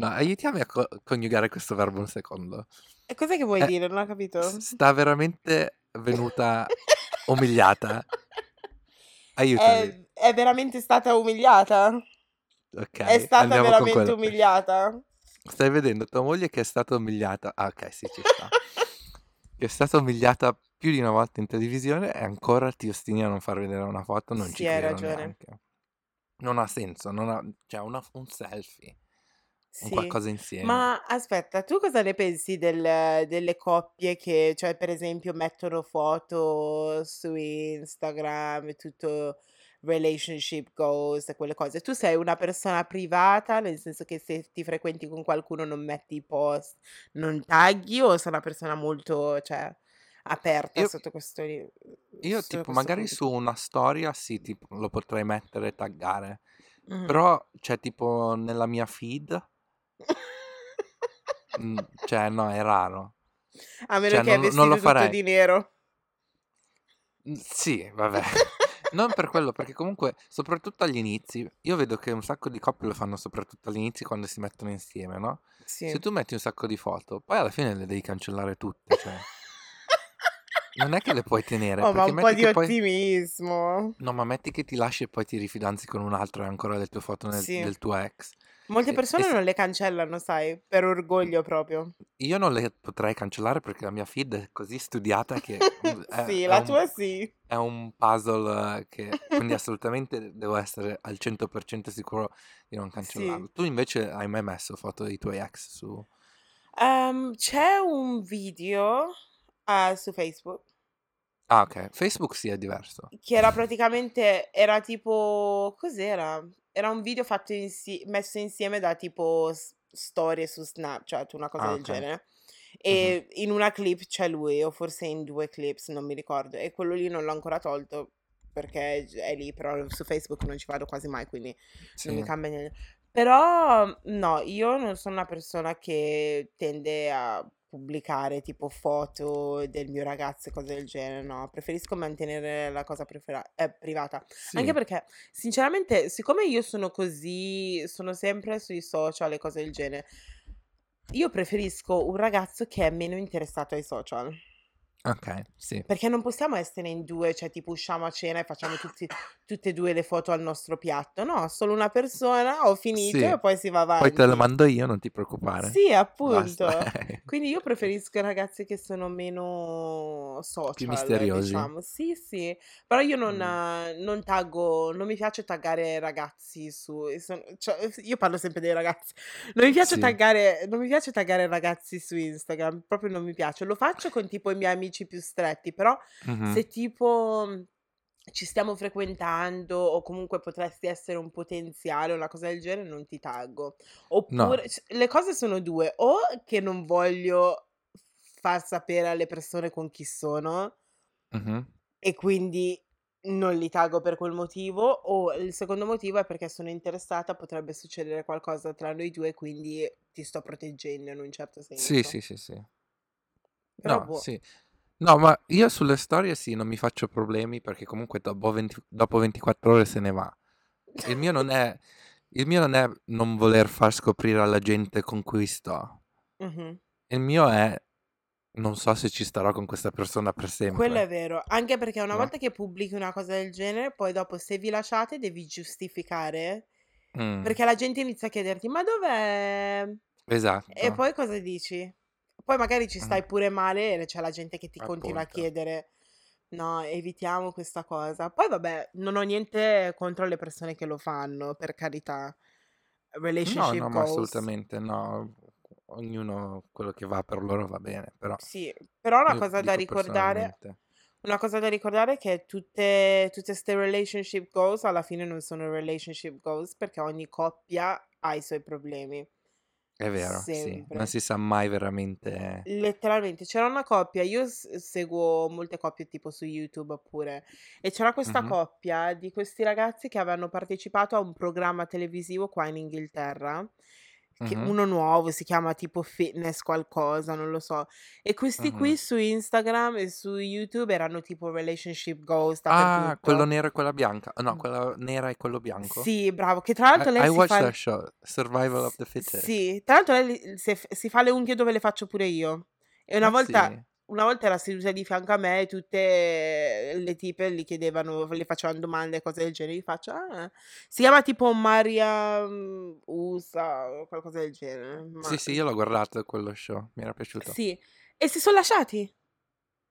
B: No, aiutiami a co coniugare questo verbo un secondo.
A: E cos'è che vuoi
B: È
A: dire? Non ho capito.
B: sta veramente venuta umiliata? Aiutami.
A: È è veramente stata umiliata? È
B: Okay,
A: stata veramente umiliata?
B: Stai vedendo tua moglie che è stata umiliata ah okay, sì, ci sta. Che è stata umiliata più di una volta in televisione e ancora ti ostini a non far vedere una foto, non ci
A: Sì, hai
B: credo
A: ragione.
B: neanche. Non ha senso, non ha cioè una un selfie, un
A: Sì.
B: qualcosa insieme.
A: Ma aspetta, tu cosa ne pensi del delle coppie che cioè per esempio mettono foto su Instagram e tutto relationship goals e quelle cose. Tu sei una persona privata, nel senso che se ti frequenti con qualcuno non metti i post, non tagghi o sei una persona molto, cioè, aperta
B: Io
A: sotto questo ri
B: io
A: sotto
B: tipo
A: questo
B: magari
A: punto?
B: su una storia sì, tipo lo potrei mettere e taggare,
A: Mh-mh.
B: però cioè tipo nella mia feed mhmm, cioè no, è raro.
A: A meno
B: Cioè
A: che è
B: non lo non lo farei.
A: di nero.
B: Sì, vabbè. Non per quello, perché comunque, soprattutto agli inizi, io vedo che un sacco di coppie lo fanno soprattutto agli inizi quando si mettono insieme, no? Se
A: Sì.
B: tu metti un sacco di foto, poi alla fine le devi cancellare tutte, cioè. Non è che le puoi tenere,
A: Oh, ma un po' di
B: poi...
A: ottimismo.
B: No, ma metti che ti lasci e poi ti rifidanzi con un altro e ancora le tue foto nel-
A: Sì.
B: del tuo ex.
A: Molte
B: E- e
A: persone
B: se-
A: non le cancellano, sai, per orgoglio proprio.
B: Io non le potrei cancellare perché la mia feed è così studiata che è,
A: Sì,
B: è
A: la
B: un,
A: tua sì.
B: è un puzzle che quindi assolutamente devo essere al 100% sicuro di non cancellarlo.
A: Sì.
B: Tu invece hai mai messo foto dei tuoi ex su...
A: Ehm, c'è un video eh, su Facebook
B: Ah, ok. Facebook sì è diverso.
A: che era praticamente, era tipo, cos'era? Era un video fatto insi- messo insieme da tipo s- storie su Snapchat, una cosa
B: Ah,
A: del
B: ok.
A: genere. E in una clip c'è lui, o forse in due clips, non mi ricordo. E quello lì non l'ho ancora tolto perché è lì, però su Facebook non ci vado quasi mai, quindi non mi
B: Sì.
A: cambia niente. Però no, io non sono una persona che tende a pubblicare tipo foto del mio ragazzo e cose del genere, no, preferisco mantenere la cosa prefera- eh, privata. Anche
B: Sì.
A: perché, sinceramente, siccome io sono così, sono sempre sui social e cose del genere, io preferisco un ragazzo che è meno interessato ai social.
B: Ok, sì.
A: Perché non possiamo essere in due, cioè tipo usciamo a cena e facciamo tutti, tutte e due le foto al nostro piatto. No, solo una persona, ho finito
B: Sì.
A: e poi si va
B: Poi te
A: avanti.
B: mando io, non ti preoccupare.
A: Sì,
B: Basta.
A: appunto. Quindi io preferisco i ragazzi che sono meno
B: Più
A: social,
B: misteriosi.
A: diciamo. Sì, sì. Però io non,
B: Mm.
A: eh, non taggo, non mi piace taggare ragazzi su... son- cioè, io parlo sempre dei ragazzi. Non mi piace
B: Sì.
A: taggare, non mi piace taggare ragazzi su Instagram, proprio non mi piace. Lo faccio con tipo i miei amici più stretti, però
B: Mhm.
A: se tipo mhmm, ci stiamo frequentando o comunque potresti essere un potenziale o una cosa del genere, non ti taggo.
B: No.
A: Oppure c- le cose sono due, o che non voglio far sapere alle persone con chi sono
B: Mhm.
A: e quindi non li taggo per quel motivo, o il secondo motivo è perché sono interessata, potrebbe succedere qualcosa tra noi due, quindi ti sto proteggendo in un certo
B: Sì,
A: senso.
B: sì, sì, sì.
A: Però
B: No,
A: boh.
B: sì. No, ma io sulle storie sì, non mi faccio problemi perché comunque dopo, 20 dopo 24 ore se ne va. Il mio non è, il mio non è non voler far scoprire alla gente con cui sto.
A: Mhm.
B: Il mio è non so se ci starò con questa persona per
A: Quello è
B: sempre.
A: vero, anche perché una
B: No?
A: volta che pubblichi una cosa del genere, poi dopo se vi lasciate devi giustificare,
B: Mm,
A: perché la gente inizia a chiederti, ma dov'è? E
B: esatto.
A: poi cosa dici? Poi magari ci stai pure male e c'è la gente che ti continua a
B: appunto.
A: chiedere, no, evitiamo questa cosa. Poi vabbè, non ho niente contro le persone che lo fanno, per carità.
B: No,
A: Relationship
B: no, ma
A: goals.
B: assolutamente no. Ognuno quello che va per loro va bene, però
A: Sì, però una
B: io
A: cosa da
B: dico
A: ricordare,
B: personalmente.
A: una cosa da ricordare è che tutte, tutte ste relationship goals alla fine non sono relationship goals perché ogni coppia ha i suoi problemi.
B: È vero, sì, non si sa mai veramente.
A: Letteralmente, c'era una coppia, io s- seguo molte coppie tipo su YouTube oppure, e c'era questa
B: Mhm,
A: coppia di questi ragazzi che avevano partecipato a un programma televisivo qua in Inghilterra,
B: mhm,
A: uno nuovo si chiama tipo Fitness qualcosa, non lo so. E questi
B: mhm.
A: qui su Instagram e su YouTube erano tipo relationship goals
B: Ah, quello nero e quella bianca. No, quella nera e quello bianco.
A: Sì, bravo, che tra l'altro
B: I,
A: lei
B: I
A: si
B: watched
A: fa...
B: that show, Survival of the Fittest.
A: Sì, tra l'altro lei si, si fa le unghie dove le faccio pure io. E una
B: Ah,
A: volta,
B: sì?
A: Una volta era seduta di fianco a me e tutte le tipe gli chiedevano, le facevano domande cose del genere. Gli faccio, ah, si chiama tipo Maria mm, USA o qualcosa del genere.
B: Sì,
A: Ma
B: sì, io l'ho guardato quello show, mi era piaciuto.
A: sì, e si sono lasciati.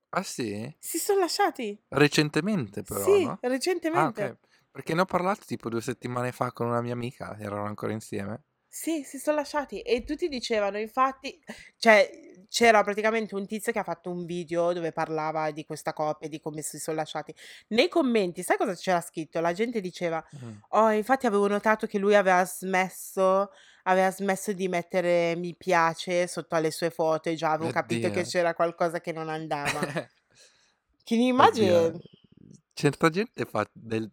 B: Ah, sì?
A: Si sono lasciati.
B: Recentemente però,
A: Sì,
B: no? Ah,
A: recentemente.
B: ok. Perché ne ho parlato tipo due settimane fa con una mia amica, erano ancora insieme.
A: Sì, si sono lasciati e tutti dicevano, infatti, cioè c'era praticamente un tizio che ha fatto un video dove parlava di questa coppia, di come si sono lasciati. Nei commenti, sai cosa c'era scritto? La gente diceva,
B: Mm.
A: oh, infatti avevo notato che lui aveva smesso, aveva smesso di mettere mi piace sotto alle sue foto e già avevo capito che
B: Oddio.
A: c'era qualcosa che non andava. Can you
B: Oddio.
A: imagine?
B: Certa gente fa del...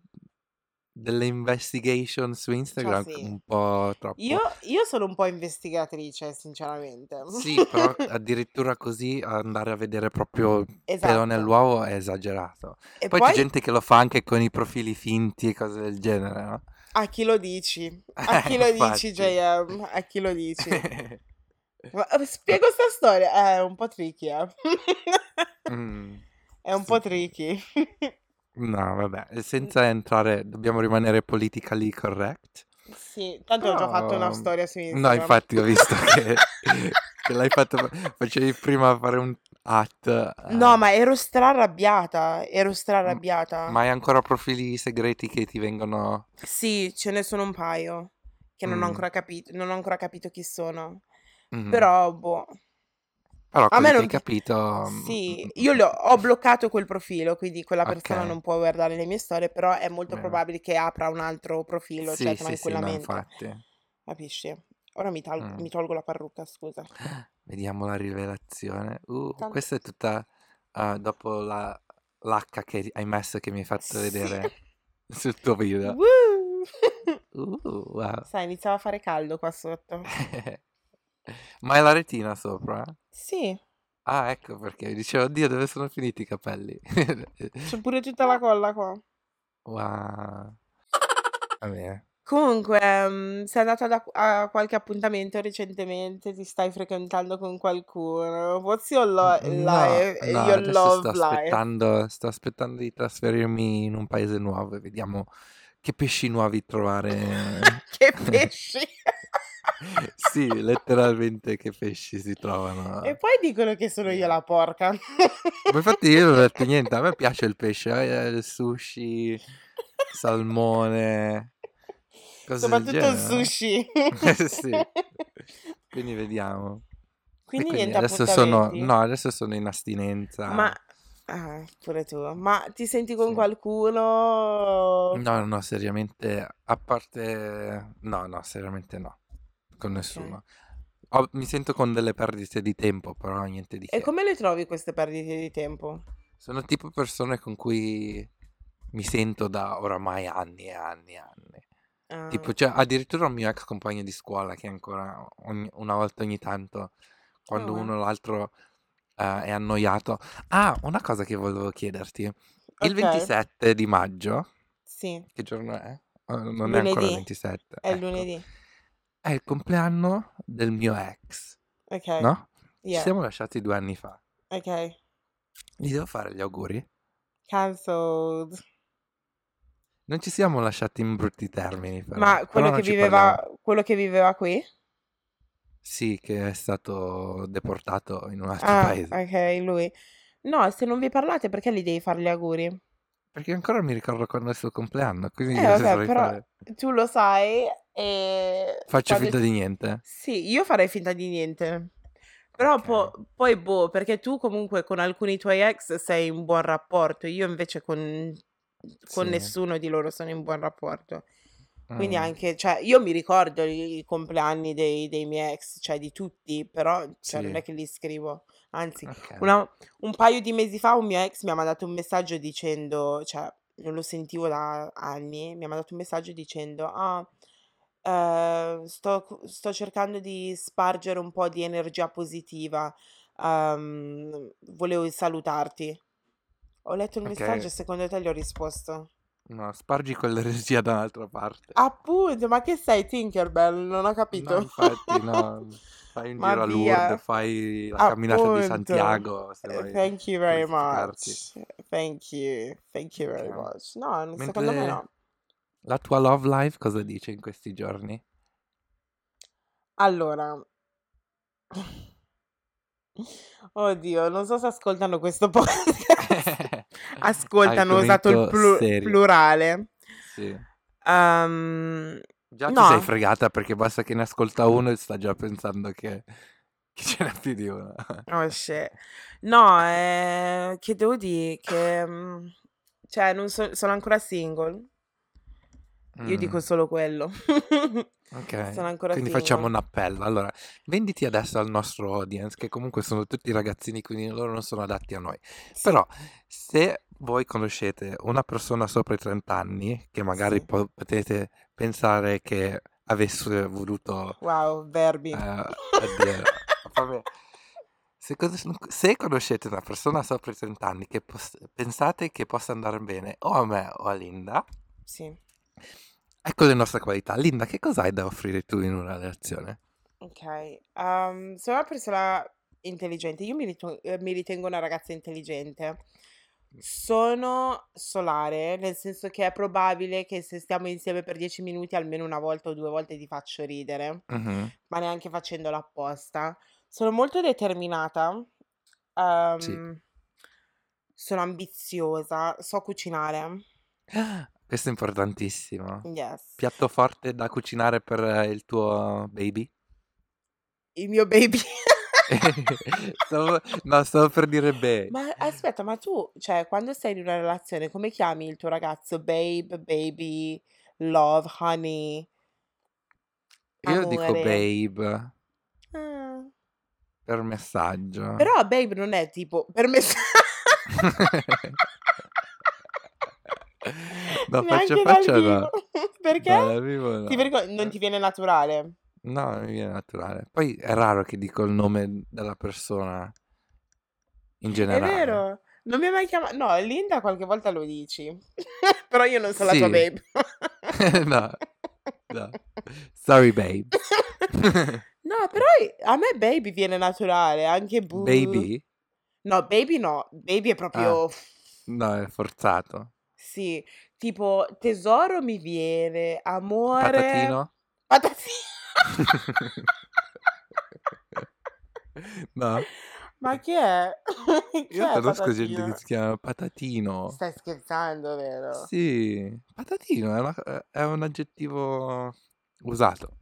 B: delle investigation su
A: Cioè
B: Instagram
A: sì.
B: un po' troppo.
A: Io io sono un po' investigatrice sinceramente.
B: Sì, però addirittura così andare a vedere proprio il pelo
A: Esatto.
B: nell'uovo è esagerato.
A: E
B: Poi c'è
A: poi
B: gente che lo fa anche con i profili finti e cose del genere, no?
A: a chi lo dici? A
B: Eh,
A: chi lo dici. JM? A chi lo dici? Ma eh, spiego sta storia, è un po' tricky, eh.
B: Mm,
A: È un
B: sì.
A: po' tricky.
B: No, vabbè, senza entrare, dobbiamo rimanere politically correct.
A: Sì, tanto ho già fatto una storia su
B: No,
A: Instagram.
B: infatti ho visto che, che l'hai fatto, facevi prima fare un at,
A: No,
B: eh,
A: ma ero strarrabbiata, ero strarrabbiata.
B: ma hai ancora profili segreti che ti vengono...
A: Sì, ce ne sono un paio che non ho
B: Mm,
A: ancora capito, non ho ancora capito chi sono.
B: mhm.
A: Però, boh.
B: Però
A: A me
B: che hai
A: non...
B: capito...
A: Sì,
B: mm,
A: io li ho, ho bloccato quel profilo, quindi quella persona
B: Ok,
A: non può guardare le mie storie, però è molto
B: bene.
A: probabile che apra un altro profilo, cioè
B: Sì, sì, sì,
A: tranquillamente.
B: infatti.
A: Capisci? Ora mi, tal-
B: Mm.
A: mi tolgo la parrucca, scusa.
B: Vediamo la rivelazione. Uh,
A: Tanto...
B: questa è tutta ah, dopo la l'H che hai messo che mi hai fatto
A: Sì.
B: vedere sul tuo video. Uh, wow.
A: Sai, iniziava a fare caldo qua sotto.
B: Ma è la retina sopra?
A: Sì,
B: Ah, ecco perché dicevo, oddio, dove sono finiti i capelli?
A: c'è pure tutta la colla qua.
B: Wow. Va bene.
A: Comunque, mm, sei andato da- a qualche appuntamento recentemente? Ti stai frequentando con qualcuno? What's your lo-
B: No,
A: life,
B: no,
A: your
B: adesso
A: love
B: sto
A: life?
B: aspettando, sto aspettando di trasferirmi in un paese nuovo e vediamo che pesci nuovi trovare.
A: Che pesci!
B: Sì, letteralmente che pesci si
A: E
B: trovano.
A: poi dicono che sono io la porca.
B: Ma infatti io non ho detto niente, a me piace il pesce, eh, il sushi, salmone,
A: Soprattutto il sushi.
B: Sì, quindi vediamo. E
A: Quindi
B: quindi
A: niente
B: adesso sono, no, adesso sono in
A: Ma,
B: astinenza.
A: ah, pure tu. Ma ti senti con
B: Sì.
A: qualcuno?
B: No, no, seriamente, a parte... No, no, seriamente no, con nessuno. Ho- mi sento con delle perdite di tempo, però niente di
A: E
B: che.
A: come le trovi queste perdite di tempo?
B: Sono tipo persone con cui mi sento da oramai anni e anni e anni. Tipo,
A: Ah,
B: c'è addirittura un mio ex compagno di scuola che ancora ogni- una volta ogni tanto, quando
A: oh,
B: uno o l'altro eh, è annoiato. Ah, una cosa che volevo chiederti. Il
A: ok,
B: 27 di maggio,
A: sì,
B: che giorno è? Eh, non è ancora il
A: lunedì,
B: 27,
A: è
B: ecco.
A: lunedì.
B: È il compleanno del mio ex,
A: Ok,
B: no? Ci
A: yeah,
B: siamo lasciati due anni fa.
A: ok.
B: Gli devo fare gli auguri?
A: Cancelled.
B: Non ci siamo lasciati in brutti termini, però.
A: Ma
B: Però
A: quello
B: non
A: che
B: ci
A: viveva, quello che viveva qui?
B: Sì, che è stato deportato in un altro
A: Ah,
B: paese.
A: ok, lui. No, se non vi parlate, perché gli devi fare gli auguri?
B: Perché ancora mi ricordo quando è il suo compleanno, quindi
A: Eh, vabbè, però
B: fare?
A: tu lo sai e
B: Faccio
A: quando...
B: finta di niente?
A: Sì, io farei finta di niente. Però
B: Ok.
A: po- poi, boh, perché tu comunque con alcuni tuoi ex sei in buon rapporto, io invece con, con
B: Sì.
A: nessuno di loro sono in buon rapporto. Quindi
B: Mm,
A: anche, cioè, io mi ricordo i, i compleanni dei, dei miei ex, cioè di tutti, però cioè, non
B: sì,
A: è che li scrivo. Anzi,
B: ok.
A: una- un paio di mesi fa un mio ex mi ha mandato un messaggio dicendo, cioè, non lo sentivo da anni, mi ha mandato un messaggio dicendo, ah, eh, sto, sto cercando di spargere un po' di energia positiva, ehm, volevo salutarti. Ho letto il messaggio e secondo te gli ho risposto.
B: no, spargi quell'energia da un'altra parte.
A: Appunto, ma che sei Tinkerbell? Non ho
B: No,
A: capito.
B: infatti, no. Fai un
A: Ma
B: giro a. Lourdes, fai la camminata di
A: Appunto.
B: Santiago,
A: Eh, Thank you very much. Thank you. Thank you very much. No, secondo me
B: Mentre
A: no.
B: La tua love life cosa dice in questi giorni?
A: Allora, oddio, non so se ascoltano questo podcast. Ascoltano, ho usato il plu- plurale.
B: Sì.
A: Ehm,
B: Già ti sei
A: no,
B: fregata perché basta che ne ascolta uno e sta già pensando che, che ce n'è più di uno.
A: oh shit. No, eh, che devo dire che, mm, cioè, non so- sono ancora single. Io dico
B: Mm,
A: solo quello.
B: ok,
A: Sono ancora
B: quindi facciamo
A: single.
B: un appello. Allora, venditi adesso al nostro audience, che comunque sono tutti ragazzini, quindi loro non sono adatti a noi.
A: Sì,
B: Però, se voi conoscete una persona sopra i 30 anni che magari
A: Sì.
B: po- potete pensare che avesse voluto
A: Wow, verbi.
B: addio, vabbè. Se, se conoscete una persona sopra i 30 anni che pos- pensate che possa andare bene o a me o a Linda,
A: Sì,
B: ecco le nostre qualità. Linda, che cosa hai da offrire tu in una relazione?
A: ok. Ehm, sono una persona intelligente. Io mi rito- eh, mi ritengo una ragazza intelligente. Sono solare, nel senso che è probabile che se stiamo insieme per 10 minuti, almeno una volta o due volte ti faccio ridere,
B: Mhm,
A: ma neanche facendolo apposta. Sono molto determinata.
B: Sì.
A: ehm, sono ambiziosa, so cucinare.
B: Questo è importantissimo.
A: Yes.
B: Piatto forte da cucinare per eh, il tuo baby?
A: Il mio baby.
B: Stavo- no, stavo per dire beh.
A: Ma aspetta, ma tu, cioè, quando sei in una relazione, come chiami il tuo ragazzo? Babe, baby, love, honey,
B: Io dico
A: amore?
B: babe
A: Ah.
B: per messaggio.
A: Però babe non è tipo per me.
B: No, faccia faccia no. No,
A: Perché?
B: dal vivo
A: Ti
B: no.
A: vergogni- non ti viene naturale.
B: No, non mi viene naturale. Poi è raro che dico il nome della persona in
A: È
B: generale.
A: vero. Non mi hai mai chiamato. No, Linda qualche volta lo dici. Però io non sono la tua
B: Sì.
A: babe.
B: No, no. Sorry, babe.
A: No, però a me baby viene naturale, anche boo.
B: Baby?
A: No, baby no. Baby è
B: Ah,
A: proprio...
B: no, è forzato.
A: Sì, tipo tesoro mi viene, amore...
B: Patatino?
A: Patatino.
B: No?
A: Ma che è? Che
B: Io conosco gente che si chiama Patatino.
A: Stai scherzando, vero?
B: Sì, patatino è, una- è un aggettivo usato.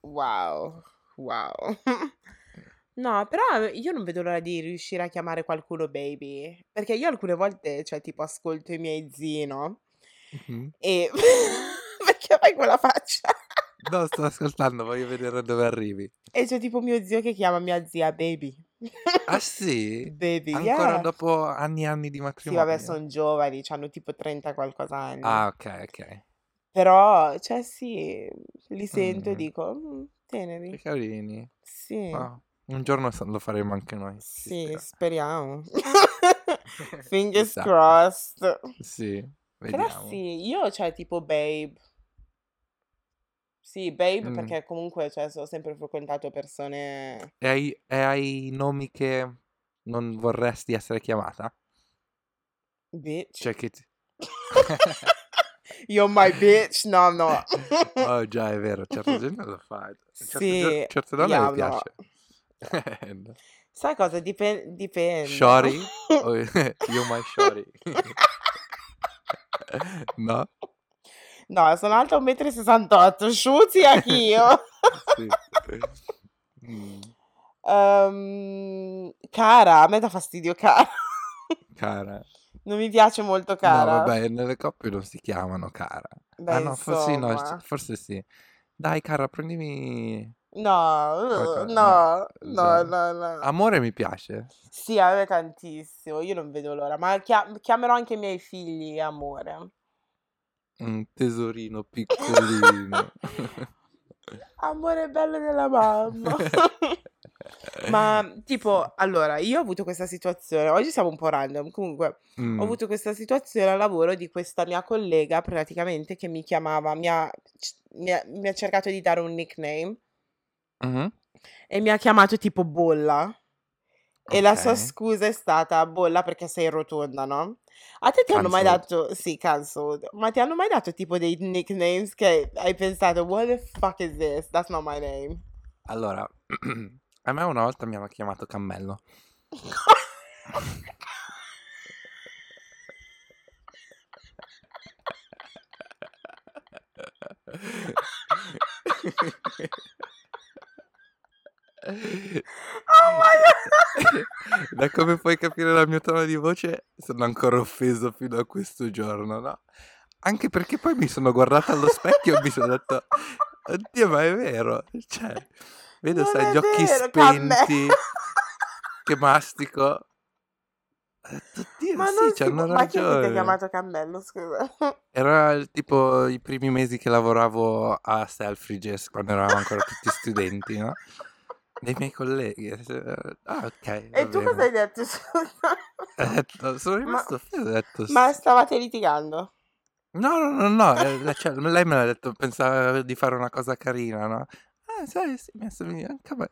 A: Wow, wow. No, però io non vedo l'ora di riuscire a chiamare qualcuno baby, perché io alcune volte, cioè, tipo, ascolto i miei zii, no?
B: Mhm.
A: E... Perché fai quella faccia?
B: No, sto ascoltando, voglio vedere dove arrivi.
A: E c'è tipo mio zio che chiama mia zia baby.
B: Ah sì?
A: Baby,
B: Ancora
A: yeah.
B: dopo anni e anni di
A: Sì, vabbè,
B: matrimonio?
A: sono giovani, hanno tipo 30 qualcosa anni.
B: Ah, ok, ok.
A: Però, cioè, sì, li sento e dico, "Mm,
B: che
A: teneri.
B: carini.
A: Sì,
B: Ah, un giorno lo faremo anche noi,
A: sì, speriamo. Fingers
B: Chissà.
A: crossed.
B: Sì,
A: Però
B: vediamo.
A: sì, io, cioè, tipo babe. Sì, babe,
B: Mm.
A: perché comunque, cioè, ho sempre frequentato persone...
B: E hai, e hai nomi che non vorresti essere chiamata?
A: Bitch.
B: Cioè che... ti-
A: You're my bitch. No, no.
B: Oh già, è vero, certa gente lo fa. Certe,
A: Sì,
B: certe donne
A: yeah,
B: piace. No.
A: Sai cosa? Dipen- dipende.
B: Shorty? O- you my shorty. No?
A: No, sono alta 1,68 m, sciuzi anch'io.
B: Sì. Mm,
A: Ehm, cara, a me dà fastidio cara.
B: cara.
A: Non mi piace molto
B: No,
A: cara.
B: vabbè, nelle coppie non si chiamano cara.
A: Beh,
B: Ah no, forse no, forse sì. Dai, cara, prendimi
A: No, no,
B: No,
A: no,
B: no. Amore mi piace.
A: Sì, a me tantissimo, io non vedo l'ora, ma chia- chiamerò anche i miei figli amore.
B: Un tesorino piccolino.
A: Amore bello della mamma. Ma tipo, allora, io ho avuto questa situazione, oggi siamo un po' random, comunque ho
B: Mm,
A: avuto questa situazione al lavoro di questa mia collega praticamente che mi chiamava, mi ha, mi ha- mi ha cercato di dare un nickname
B: mhm,
A: e mi ha chiamato tipo Bolla. E la sua
B: Ok.
A: scusa è stata Bolla perché sei rotonda, no? A te ti hanno mai
B: Cancelled.
A: dato, sì, cancelled, ma ti hanno mai dato tipo dei nicknames che hai pensato, what the fuck is this? That's not my name.
B: Allora, a me una volta mi hanno chiamato cammello.
A: Oh my God!
B: Da come puoi capire dal mio tono di voce, sono ancora offeso fino a questo giorno, no? Anche perché poi mi sono guardato allo specchio e mi sono detto, oddio, ma è vero. Cioè, vedo,
A: Non
B: sai, gli occhi
A: vero, cammello.
B: spenti, che mastico. "Oddio,
A: Ma
B: sì,
A: non si
B: c'hanno
A: può ma chi ti ha
B: ragione."
A: chiamato cammello, scusa?
B: Era tipo i primi mesi che lavoravo a Selfridges, quando eravamo ancora tutti studenti, no, dei miei colleghi. E se "Ah, va
A: E tu cosa
B: bene."
A: hai detto scusa?
B: Detto sono
A: Ma
B: rimasto offeso, ho detto:
A: ma stavate litigando?
B: No, no, no, no, ehm, cioè lei me l'ha detto, pensava di fare una cosa carina, no: "Ah, sai, sì, mi assomiglia come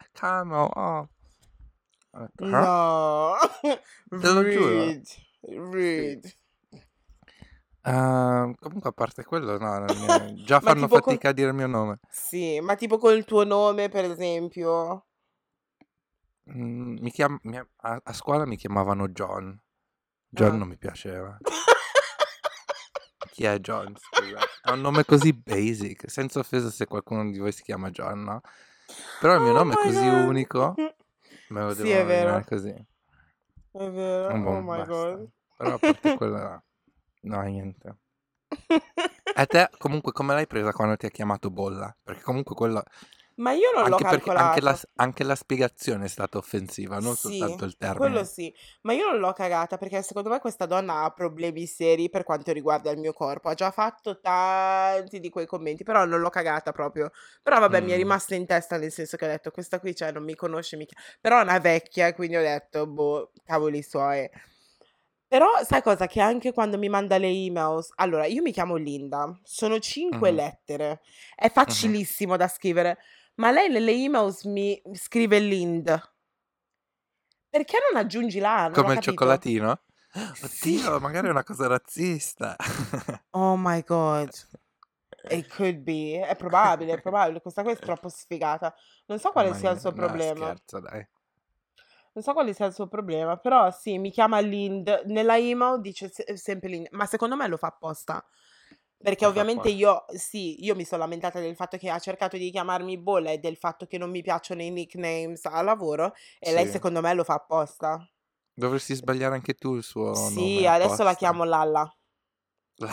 B: oh."
A: No,
B: Te lo giuro. Sì.
A: rude.
B: Uhm, comunque a parte quello no, già
A: Ma
B: fanno
A: tipo col
B: fatica a dire il mio nome.
A: sì, ma tipo col tuo nome per esempio?
B: Mhmm, mi chiam mi a a scuola mi chiamavano John. John
A: Ah.
B: non mi piaceva. Chi è John, scusa? Ha un nome così basic, senza offesa se qualcuno di voi si chiama John, no, però il mio
A: Oh
B: nome è
A: my
B: così
A: god.
B: unico, me lo
A: Sì, è
B: devono nominare
A: vero.
B: così.
A: È vero,
B: E
A: oh my
B: basta.
A: god.
B: Però a parte quello no, niente. E te comunque come l'hai presa quando ti ha chiamato bolla? Perché comunque quello
A: Ma io non l'ho
B: anche perché anche la
A: calcolato.
B: anche la spiegazione è stata offensiva, non
A: Sì,
B: soltanto il
A: quello
B: termine.
A: sì, ma io non l'ho cagata perché secondo me questa donna ha problemi seri per quanto riguarda il mio corpo. Ha già fatto tanti di quei commenti, però non l'ho cagata proprio. Però vabbè, mi è
B: Mh.
A: rimasta in testa nel senso che ho detto: "Questa qui, cioè, non mi conosce, mi chia" però è una vecchia, quindi ho detto: "Boh, cavoli suoi". Però sai cosa? Che anche quando mi manda le emails allora io mi chiamo Linda, sono 5
B: Mh-mh.
A: lettere, è facilissimo da scrivere, ma lei nelle emails mi scrive Lind. Perché non aggiungi la? Non
B: Come il cioccolatino?
A: Sì.
B: Oddio, magari è una cosa razzista.
A: Oh my god. It could be. È probabile, è probabile. Questa qua è troppo sfigata. Non so quale
B: Mamma
A: sia il suo
B: no
A: problema.
B: scherzo dai.
A: Non so quale sia il suo problema, però sì, mi chiama Lind. Nella email dice se sempre Lind, ma secondo me lo fa apposta. Perché ovviamente io sì, io mi son lamentata del fatto che ha cercato di chiamarmi bolla e del fatto che non mi piacciono i nicknames a lavoro e lei
B: Sì.
A: secondo me lo fa apposta.
B: Dovresti sbagliare anche tu il suo nome
A: Sì, adesso la
B: apposta.
A: chiamo Lalla.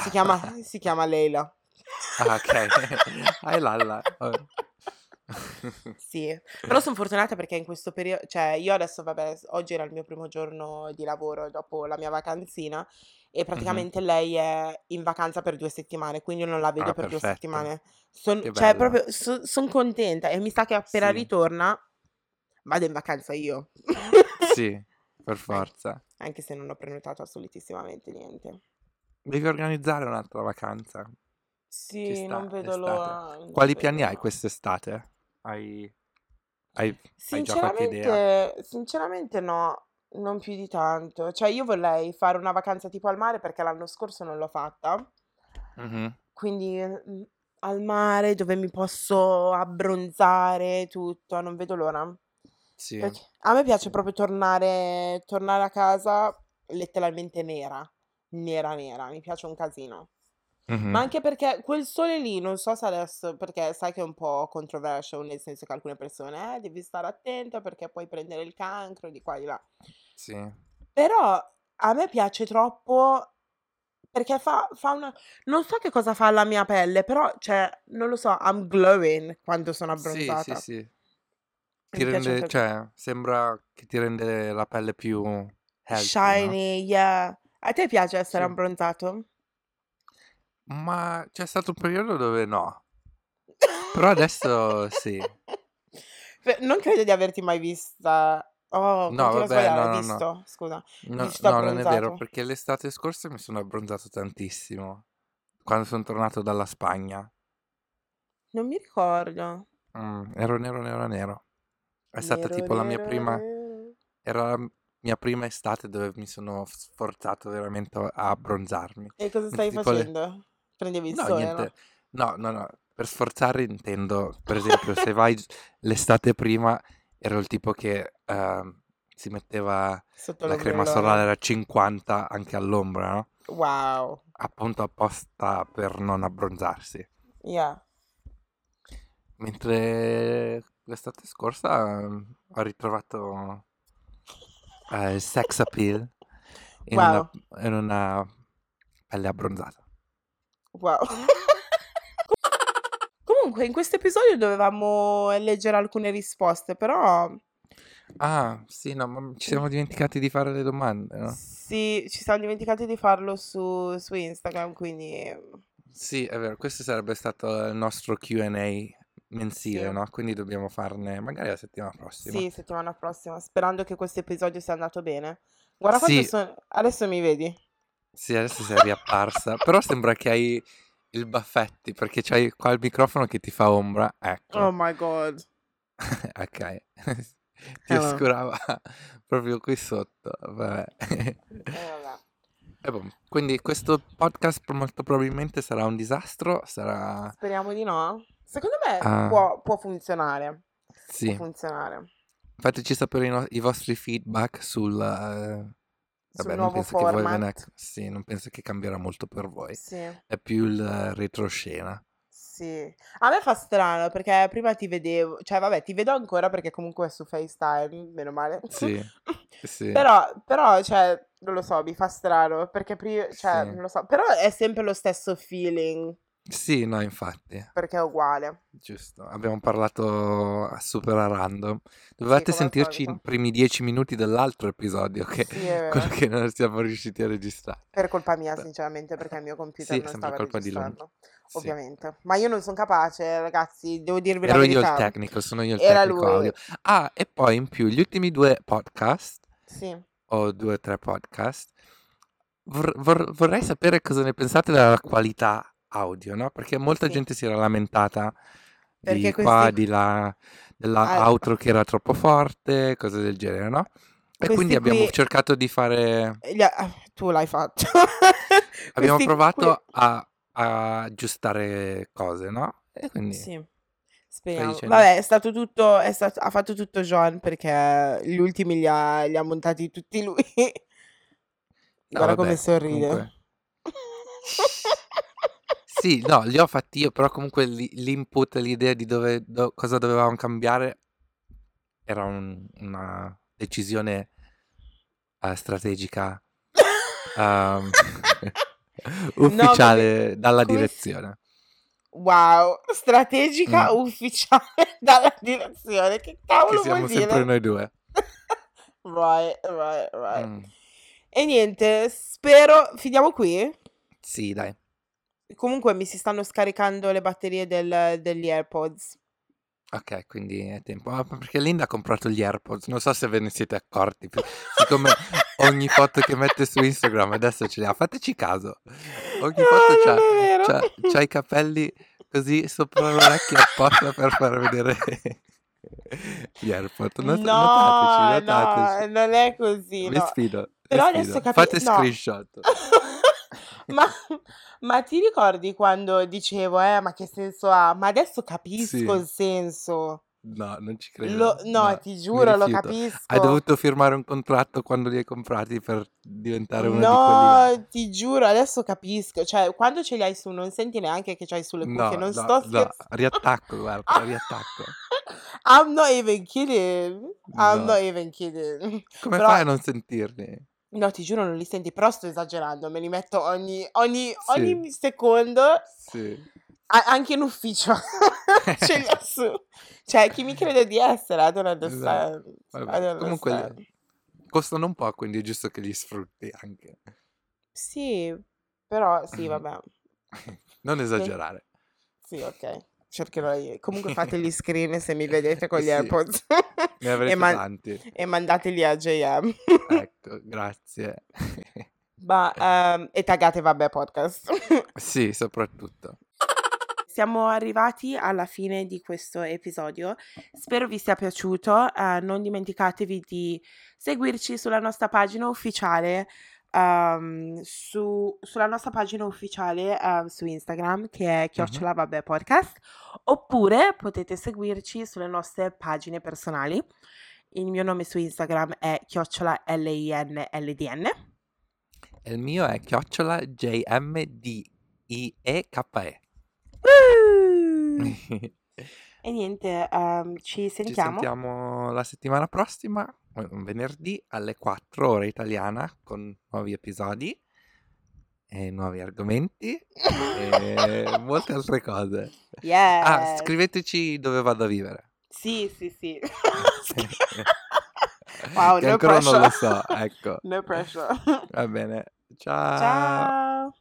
A: Si chiama si chiama Leila.
B: Ah okay. Hi Lalla. Oh.
A: Sì, però son fortunata perché in questo perio cioè io adesso vabbè, oggi era il mio primo giorno di lavoro dopo la mia vacanzina e praticamente lei è in vacanza per 2 settimane, quindi io non la vedo
B: Ah,
A: per 2
B: perfetto.
A: settimane. Son cioè proprio so son contenta e mi sa che appena
B: Sì.
A: ritorna vado in vacanza io.
B: Sì, per forza.
A: anche se non ho prenotato assolutissimamente niente.
B: Devi organizzare un'altra vacanza.
A: Sì, non vedo
B: l'estate.
A: l'ora,
B: Quali piani hai quest'estate? Hai hai hai già qualche idea?
A: Sinceramente no, non più di tanto. Cioè io vorrei fare una vacanza tipo al mare perché l'anno scorso non l'ho fatta.
B: Mh-mh.
A: Quindi, mhmm, al mare dove mi posso abbronzare tutto, non vedo l'ora.
B: Sì,
A: Perché a me piace proprio tornare tornare a casa letteralmente nera, nera, nera, mi piace un casino. Ma
B: Mh-mh.
A: anche perché quel sole lì, non so se adesso perché sai che è un po' controversial, nel senso che alcune persone: "Eh, devi stare attenta perché puoi prendere il cancro", di qua di là.
B: Sì.
A: Però a me piace troppo perché fa fa una non so che cosa fa alla mia pelle, però cioè, non lo so, I'm glowing quando sono
B: Sì, sì,
A: abbronzata.
B: sì.
A: E
B: Ti
A: mi piace un
B: rende
A: casino.
B: cioè, sembra che ti rende la pelle più healthy, no?
A: Shiny, yeah. A te piace essere
B: Sì.
A: abbronzato?
B: Ma c'è stato un periodo dove no. Però adesso sì.
A: Non credo di averti mai vista oh,
B: No, vabbè, no, no, no.
A: visto, scusa,
B: No no, non è vero, perché l'estate scorsa mi sono abbronzato tantissimo, quando son tornato dalla Spagna.
A: Non mi ricordo.
B: Mh, ero nero, nero, nero. È stata
A: Nero,
B: tipo la mia
A: nero,
B: prima
A: nero.
B: era la mia prima estate dove mi sono sforzato veramente a abbronzarmi.
A: E cosa stavi
B: tipo le
A: facendo? Prendevi il
B: No,
A: sole,
B: niente.
A: no?
B: No, no, no, per sforzare intendo, per esempio, se vai l'estate prima ero il tipo che, ehm, si metteva
A: Sotto
B: la crema solare a 50 anche all'ombra, no?
A: Wow.
B: Appunto apposta per non abbronzarsi.
A: Yeah.
B: Mentre l'estate scorsa, mhmm, ho ritrovato ehm, il sex appeal in una
A: Wow.
B: in una pelle abbronzata.
A: Wow. Comunque in questo episodio dovevamo leggere alcune risposte, però
B: Ah, sì, no, ma ci siamo dimenticati di fare le domande, no?
A: Sì, ci siamo dimenticati di farlo su, su Instagram, quindi
B: Sì, è vero, questo sarebbe stato il nostro Q&A mensile,
A: sì.
B: no? Quindi dobbiamo farne magari la settimana prossima.
A: Sì, settimana prossima, sperando che questo episodio sia andato bene. Guarda quanto
B: Sì,
A: sono... Adesso mi vedi?
B: Sì, adesso sei riapparsa, però sembra che hai il baffetti, perché c'hai qua il microfono che ti fa ombra,
A: Oh
B: ecco.
A: my god.
B: Ok, ti
A: vabbè.
B: oscurava proprio qui sotto, vabbè.
A: Eh,
B: boh, Quindi questo podcast molto probabilmente sarà un disastro, sarà...
A: Speriamo di no. Secondo me
B: Ah,
A: può, può funzionare. Può
B: sì,
A: funzionare.
B: fateci sapere i, no- i vostri feedback sul...
A: Sul
B: Vabbè, non
A: nuovo
B: penso che voi ve ne...
A: format.
B: Sì, non penso che cambierà molto per voi.
A: Sì,
B: È più il retroscena.
A: sì. A me fa strano perché prima ti vedevo, cioè vabbè, ti vedo ancora perché comunque è su FaceTime, meno male.
B: Sì, sì,
A: Però, però, cioè, non lo so, mi fa strano perché prima, cioè, non lo so, però è sempre lo stesso feeling
B: Sì, no, infatti,
A: perché è uguale.
B: giusto. Abbiamo parlato a super a random. Dovevate
A: Sì,
B: sentirci i primi dieci minuti dell'altro episodio, che
A: Sì,
B: quello che non siamo riusciti a registrare.
A: Per colpa mia, sinceramente, perché il mio computer
B: Sì,
A: non stava
B: colpa di lui.
A: registrando,
B: Sì.
A: ovviamente. Ma io non sono capace, ragazzi, devo dirvi la
B: Ero io il
A: verità.
B: tecnico, sono io il
A: Era
B: tecnico
A: lui.
B: audio. Ah, e poi in più gli ultimi due podcast,
A: Sì.
B: o due o tre podcast, vor- vor- vorrei sapere cosa ne pensate della qualità audio, no? Perché molta
A: Sì.
B: gente si era lamentata
A: Perché
B: di
A: questi...
B: qua, di là, della
A: ah,
B: outro che era troppo forte, cose del genere, no? E quindi
A: questi
B: abbiamo
A: qui...
B: cercato di fare...
A: ha- ah, Tu l'hai fatto.
B: Abbiamo
A: Questi qui...
B: provato a, a aggiustare cose, no? E quindi
A: Sì, speriamo. Vabbè, è stato tutto, è stato, ha fatto tutto John perché gli ultimi li ha, li ha montati tutti lui.
B: No,
A: Guarda come
B: vabbè,
A: sorride.
B: Sì, no, li ho fatti io, però comunque li- l'input, l'idea di dove, do- cosa dovevamo cambiare era un- una decisione eh, strategica
A: No, come,
B: ufficiale dalla
A: come
B: direzione.
A: Wow, strategica
B: Mm,
A: ufficiale dalla direzione. Che
B: Che
A: cavolo vuol
B: siamo sempre
A: dire?
B: noi due.
A: Right, right, right.
B: Mm,
A: E niente, spero, finiamo qui.
B: Sì, dai.
A: Comunque mi si stanno scaricando le batterie del- degli AirPods.
B: Ok, quindi è tempo. Ah, perché Linda ha comprato gli AirPods, non so se ve ne siete accorti. Siccome ogni foto che mette su Instagram adesso ce li ha, fateci caso. Ogni
A: No,
B: foto c'ha,
A: è vero.
B: c'ha, c'ha i capelli così sopra l'orecchio apposta per far vedere gli AirPods. Not-
A: No,
B: notateci,
A: no,
B: notateci.
A: non è così,
B: Vi
A: no.
B: sfido, vi
A: Però adesso
B: sfido.
A: capi...
B: Fate
A: No.
B: screenshot.
A: Ma, ma ti ricordi quando dicevo, eh, ma che senso ha? Ma adesso capisco
B: Sì.
A: il senso.
B: No, non ci
A: Lo,
B: credo.
A: no,
B: No,
A: ti
B: mi
A: giuro, lo
B: rifiuto. Hai
A: capisco.
B: dovuto firmare un contratto quando li hai comprati per diventare uno di quelli là.
A: No, ti giuro, adesso capisco. Cioè, quando ce li hai su, non senti neanche che c'hai sulle cuffie.
B: No,
A: Non
B: no,
A: sto
B: no,
A: scherzando.
B: riattacco, guarda, riattacco.
A: I'm not even kidding. I'm not
B: No.
A: even kidding.
B: Come
A: Però,
B: fai a non sentirli?
A: No, ti giuro, non li senti. Però sto esagerando. Me li metto ogni, ogni,
B: Sì,
A: ogni secondo.
B: sì.
A: A- anche in ufficio ce li ho su. Cioè, chi mi crede di essere? I don't
B: Esatto.
A: understand. I
B: Vabbè,
A: don't
B: comunque
A: understand.
B: costano un po', quindi è giusto che li sfrutti anche.
A: Sì, però sì, vabbè.
B: Non esagerare.
A: sì, ok. Cercherò io. Comunque fate gli screen se mi vedete con gli
B: Sì,
A: AirPods
B: ne
A: e,
B: avrete
A: man-
B: tanti.
A: e mandateli a JM.
B: Ecco, grazie.
A: Ma, ehm, e taggate Vabbè Podcast.
B: Sì, soprattutto.
A: Siamo arrivati alla fine di questo episodio. Spero vi sia piaciuto. eh, non dimenticatevi di seguirci sulla nostra pagina ufficiale. Ehm, su- sulla nostra pagina ufficiale eh, su Instagram che è chiocciola vabbè podcast oppure potete seguirci sulle nostre pagine personali il mio nome su Instagram è chiocciola L-I-N-L-D-N
B: E il mio è chiocciola J-M-D-I-E-K-E.
A: Uh! e niente ehm, ci
B: Ci
A: sentiamo
B: sentiamo la settimana prossima, un venerdì alle 4 ora italiana con nuovi episodi e nuovi argomenti e molte altre cose. Ah,
A: yes
B: scriveteci dove vado a vivere.
A: Sì, sì, sì. Wow,
B: che
A: no
B: ancora non lo
A: pressure.
B: so, ecco.
A: No pressure.
B: Va bene, ciao.
A: Ciao.